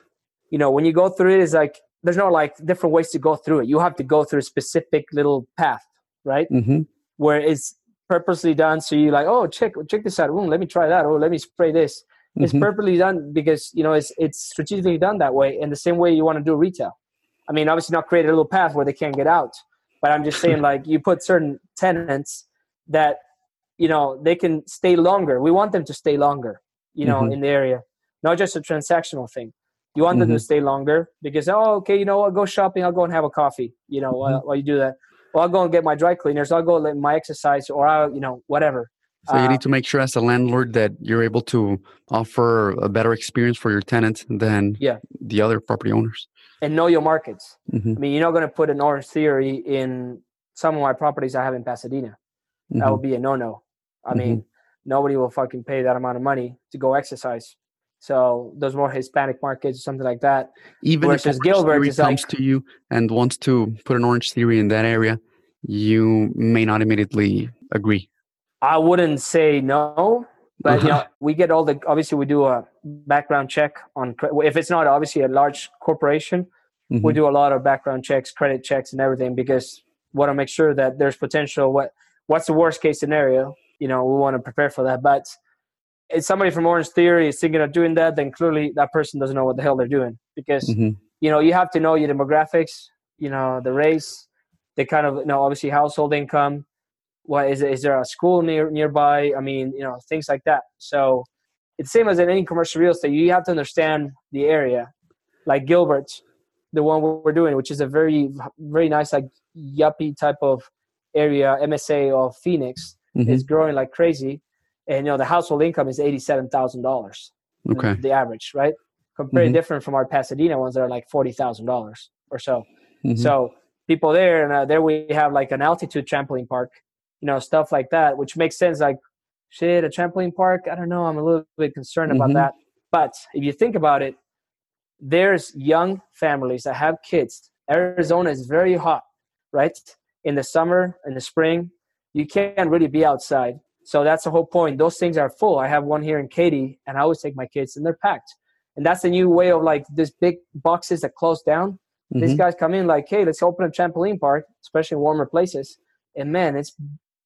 you know when you go through it is like there's no like different ways to go through it you have to go through a specific little path right mm-hmm. where it's purposely done so you're like oh check check this out oh let me try that oh let me spray this mm-hmm. it's purposely done because you know it's it's strategically done that way in the same way you want to do retail I mean, obviously not create a little path where they can't get out, but I'm just saying like you put certain tenants that you know they can stay longer. We want them to stay longer, you know, mm-hmm. in the area, not just a transactional thing. You want mm-hmm. them to mm-hmm. stay longer because oh, okay, you know what, go shopping. I'll go and have a coffee. You know, mm-hmm. while, while you do that. Well, I'll go and get my dry cleaners. I'll go let my exercise, or I'll, you know, whatever. So you need to make sure as a landlord that you're able to offer a better experience for your tenants than yeah. the other property owners and know your markets. Mm-hmm. I mean, you're not going to put an Orange Theory in some of my properties I have in Pasadena. Mm-hmm. That would be a no-no. I mm-hmm. mean, nobody will fucking pay that amount of money to go exercise. So those more Hispanic markets, something like that. Even Versus if Gilbert comes like, to you and wants to put an Orange Theory in that area, you may not immediately agree. I wouldn't say no, but uh-huh. you know, we get all the obviously we do a background check on if it's not obviously a large corporation, mm-hmm. we do a lot of background checks, credit checks, and everything because we want to make sure that there's potential. What what's the worst case scenario? You know, we want to prepare for that. But if somebody from Orange Theory is thinking of doing that, then clearly that person doesn't know what the hell they're doing. Because mm-hmm. you know you have to know your demographics, you know, the race, the kind of you know obviously household income. What is is there a school near nearby? I mean you know things like that. So it's the same as in any commercial real estate. You have to understand the area. Like gilbert the one we're doing which is a very very nice like yuppie type of area msa of phoenix mm-hmm. is growing like crazy and you know the household income is $87000 okay the average right very mm-hmm. different from our pasadena ones that are like $40000 or so mm-hmm. so people there and uh, there we have like an altitude trampoline park you know, stuff like that, which makes sense. Like, shit, a trampoline park, I don't know, I'm a little bit concerned mm-hmm. about that. But if you think about it, there's young families that have kids. Arizona is very hot, right? In the summer, in the spring, you can't really be outside. So that's the whole point. Those things are full. I have one here in Katy, and I always take my kids, and they're packed. And that's the new way of like this big boxes that close down. Mm-hmm. These guys come in like, hey, let's open a trampoline park, especially in warmer places. And man, it's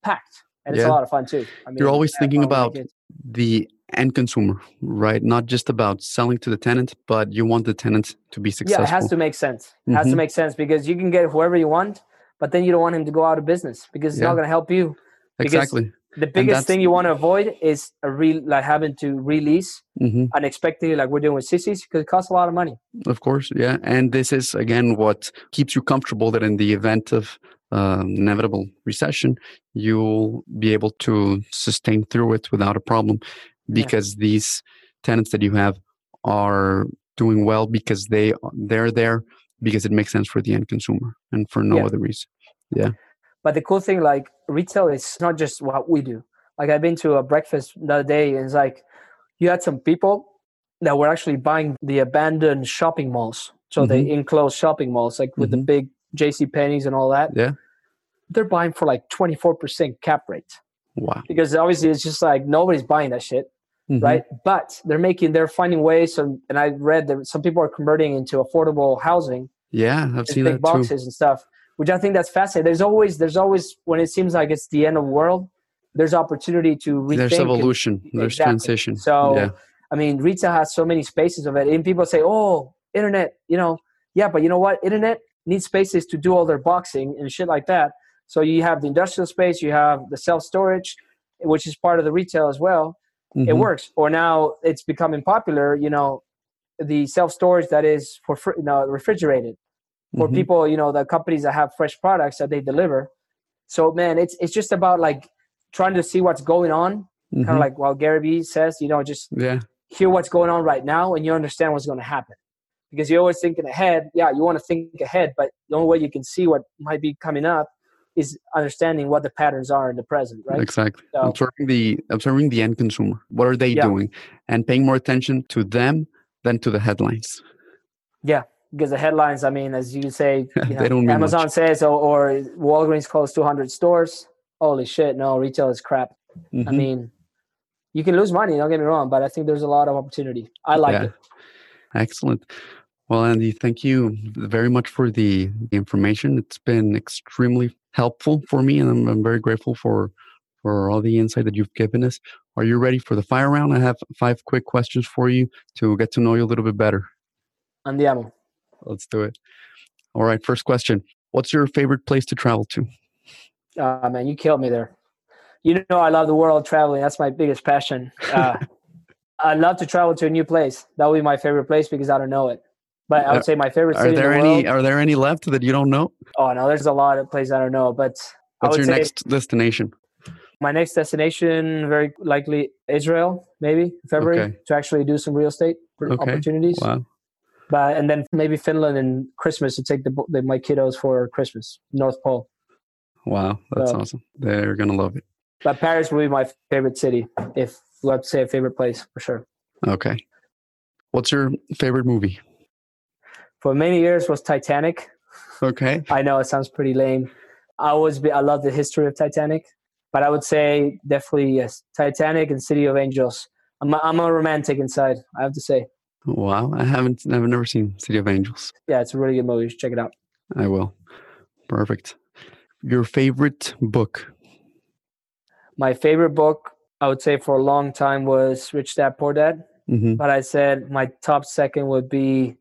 packed and it's a lot of fun too. I mean, You're always thinking about the end consumer, right? Not just about selling to the tenant, but you want the tenant to be successful. Yeah, it has to make sense. It mm-hmm. has to mm-hmm. make sense because you can get whoever you want, but then you don't want him to go out of business because it's yeah. not going to help you. Because, exactly. The biggest thing you want to avoid is a re- like having to release mm-hmm. unexpectedly, like we're doing with Cici's, because it costs a lot of money. Of course, yeah. And this is again what keeps you comfortable that in the event of uh, inevitable recession, you'll be able to sustain through it without a problem, because yeah. these tenants that you have are doing well because they they're there because it makes sense for the end consumer and for no yeah. other reason. Yeah. But the cool thing, like retail, is not just what we do. Like I've been to a breakfast the other day, and it's like you had some people that were actually buying the abandoned shopping malls, so mm-hmm. the enclosed shopping malls, like with mm-hmm. the big J.C. Penney's and all that. Yeah. They're buying for like twenty four percent cap rate. Wow. Because obviously it's just like nobody's buying that shit. Mm-hmm. right? But they're making, they're finding ways. And, and I read that some people are converting into affordable housing. Yeah, I've seen big boxes too. and stuff, which I think that's fascinating. There's always, there's always when it seems like it's the end of the world, there's opportunity to rethink. There's evolution. And, there's transition. So, yeah. I mean, retail has so many spaces of it, and people say, "Oh, internet," you know, yeah, but you know what? Internet needs spaces to do all their boxing and shit like that. So you have the industrial space, you have the self storage, which is part of the retail as well mm-hmm. it works. Or now it's becoming popular. You know, the self storage that is for you know, refrigerated for mm-hmm. people. You know, the companies that have fresh products that they deliver. So man, it's it's just about like trying to see what's going on. Mm-hmm. Kind of like while Gary Vee says, you know, just yeah. hear what's going on right now, and you understand what's going to happen. Because you're always thinking ahead. Yeah, you want to think ahead, but the only way you can see what might be coming up is understanding what the patterns are in the present, right? Exactly. So, observing the observing the end consumer. What are they yeah. doing? And paying more attention to them than to the headlines. Yeah, because the headlines, I mean, as you say, you know, Amazon much. says or, or Walgreens closed 200 stores. Holy shit, no, retail is crap. Mm-hmm. I mean, you can lose money, don't get me wrong, but I think there's a lot of opportunity. I like yeah. it. Excellent. Well, Andy, thank you very much for the information. It's been extremely helpful for me, and I'm, I'm very grateful for for all the insight that you've given us. Are you ready for the fire round? I have five quick questions for you to get to know you a little bit better. Andiamo. Let's do it. All right, first question. What's your favorite place to travel to? Uh, man, you killed me there. You know, I love the world traveling. That's my biggest passion. Uh, I'd love to travel to a new place. That would be my favorite place because I don't know it. But I would say my favorite city. Are there the any? World, are there any left that you don't know? Oh no, there's a lot of places I don't know. But what's your next destination? My next destination, very likely Israel, maybe February, okay. to actually do some real estate okay. opportunities. Wow. But and then maybe Finland and Christmas to take the, the my kiddos for Christmas, North Pole. Wow, that's so, awesome. They're gonna love it. But Paris will be my favorite city, if let's say a favorite place for sure. Okay. What's your favorite movie? for many years was Titanic. Okay. I know it sounds pretty lame. I always be, I love the history of Titanic, but I would say definitely yes, Titanic and City of Angels. I'm a, I'm a romantic inside. I have to say. Wow, I haven't, I've never seen City of Angels. Yeah, it's a really good movie. Check it out. I will. Perfect. Your favorite book? My favorite book, I would say, for a long time was Rich Dad Poor Dad. Mm-hmm. But I said my top second would be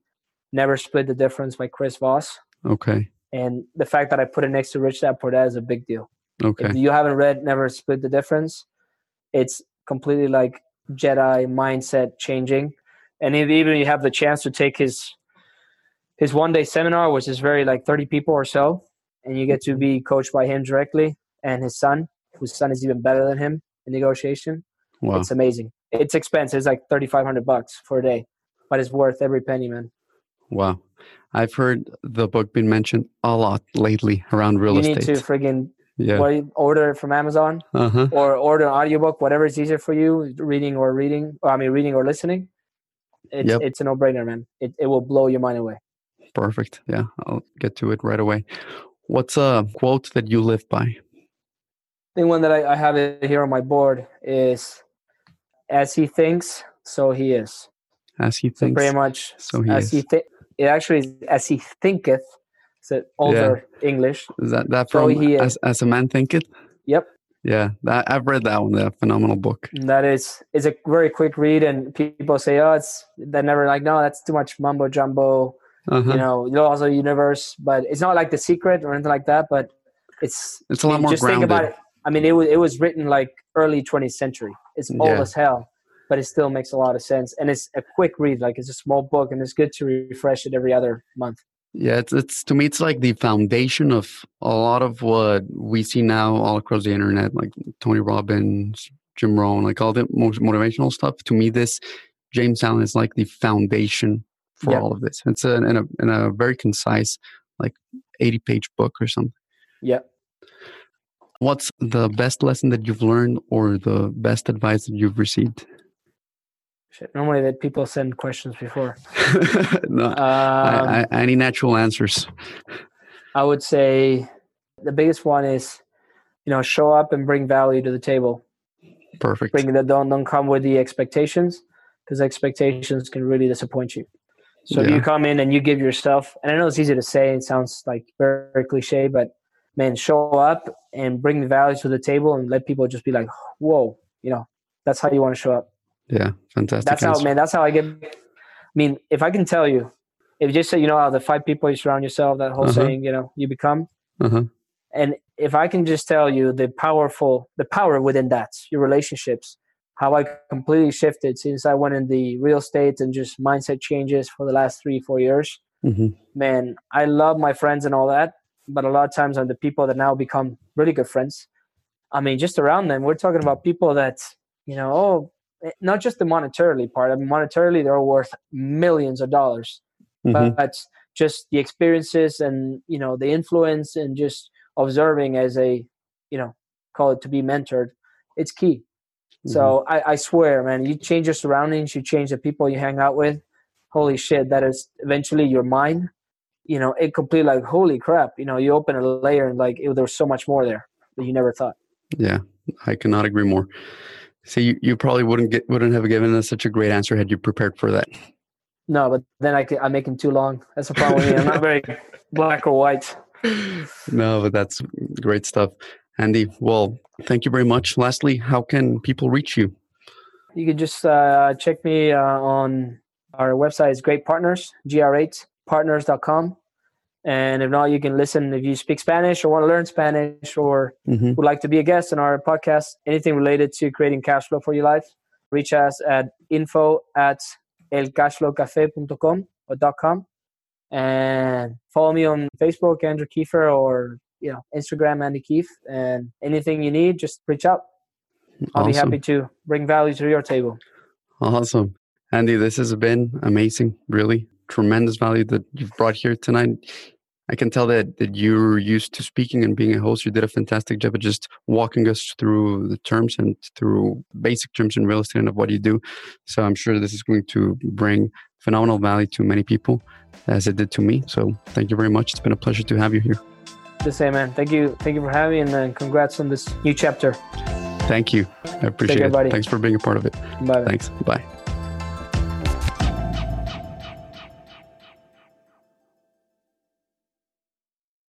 Never Split the Difference by Chris Voss. Okay. And the fact that I put it next to Rich Dad Poor Dad is a big deal. Okay. If you haven't read Never Split the Difference, it's completely like Jedi mindset changing. And if even you have the chance to take his his one day seminar, which is very like 30 people or so, and you get to be coached by him directly and his son, whose son is even better than him in negotiation. Wow. It's amazing. It's expensive. It's like 3500 bucks for a day, but it's worth every penny, man. Wow. I've heard the book being mentioned a lot lately around real estate. You need to friggin' yeah. order it from Amazon uh-huh. or order an audiobook, whatever is easier for you, reading or reading, or I mean, reading or listening. It's, yep. it's a no brainer, man. It, it will blow your mind away. Perfect. Yeah, I'll get to it right away. What's a quote that you live by? The one that I, I have it here on my board is as he thinks, so he is. As he thinks. So pretty much. So he as is. he th- it actually is as he thinketh. It's older yeah. English. Is that that from so he, as, as a man thinketh? Yep. Yeah, that, I've read that one. That phenomenal book. That is it's a very quick read, and people say, "Oh, it's they're never like, no, that's too much mumbo jumbo." Uh-huh. You know, laws of universe, but it's not like the secret or anything like that. But it's it's a lot more just grounded. think about it. I mean, it was it was written like early 20th century. It's old Yeah. as hell, but it still makes a lot of sense. And it's a quick read, like it's a small book, and it's good to refresh it every other month. Yeah, it's, it's to me, it's like the foundation of a lot of what we see now all across the internet, like Tony Robbins, Jim Rohn, like all the most motivational stuff. To me, this James Allen is like the foundation for Yeah. all of this. It's a, in a in a very concise, like eighty page book or something. Yeah. What's the best lesson that you've learned, or the best advice that you've received? Shit. Normally, that people send questions before. no, Um, I, I, I need natural answers. I would say the biggest one is, you know, show up and bring value to the table. Perfect. Bring that don't don't come with the expectations because expectations can really disappoint you. So if Yeah. you come in and you give yourself, and I know it's easy to say, it sounds like very, very cliche, but man, show up and bring the value to the table and let people just be like, whoa, you know, that's how you want to show up. Yeah, fantastic. That's how, man, that's how I get. I mean, if I can tell you, if you just say, you know, how the five people you surround yourself, that whole Uh-huh. saying, you know, you become, Uh-huh. and if I can just tell you the powerful, the power within that, your relationships, how I completely shifted since I went in the real estate and just mindset changes for the last three, four years. Mhm. Man, I love my friends and all that, but a lot of times I'm the people that now become really good friends. I mean, just around them, we're talking about people that, you know, oh, not just the monetarily part. I mean, monetarily, they're worth millions of dollars Mhm. but just the experiences and you know the influence and just observing as a you know call it to be mentored it's key so I, I swear man you change your surroundings you change the people you hang out with holy shit that is eventually your mind you know it completely like holy crap you know you open a layer and like it, there's so much more there that you never thought Yeah, I cannot agree more. So you, you probably wouldn't get wouldn't have given us such a great answer had you prepared for that. no but then I, I make them too long that's the problem with i'm not very black or white No, but that's great stuff. Andy, well, thank you very much. Lastly, how can people reach you? You can just uh, check me uh, on our website is Great Partners, gr8partners.com. And if not, you can listen if you speak Spanish or want to learn Spanish or hmm would like to be a guest on our podcast, anything related to creating cash flow for your life, reach us at info at elcashflowcafe.com or .com. And follow me on Facebook, Andrew Kiefer, or you know Instagram, Andy Keefe. And anything you need, just reach out. I'll be happy to bring value to your table. Awesome. Andy, this has been amazing. Really tremendous value that you've brought here tonight. I can tell that, that you're used to speaking and being a host. You did a fantastic job of just walking us through the terms and through basic terms in real estate and of what you do. So I'm sure this is going to bring phenomenal value to many people as it did to me. So thank you very much. It's been a pleasure to have you here. The same, man. Thank you. Thank you for having me, and uh, congrats on this new chapter. Thank you. I appreciate care, it. buddy. Thanks for being a part of it. Bye. Thanks. Bye.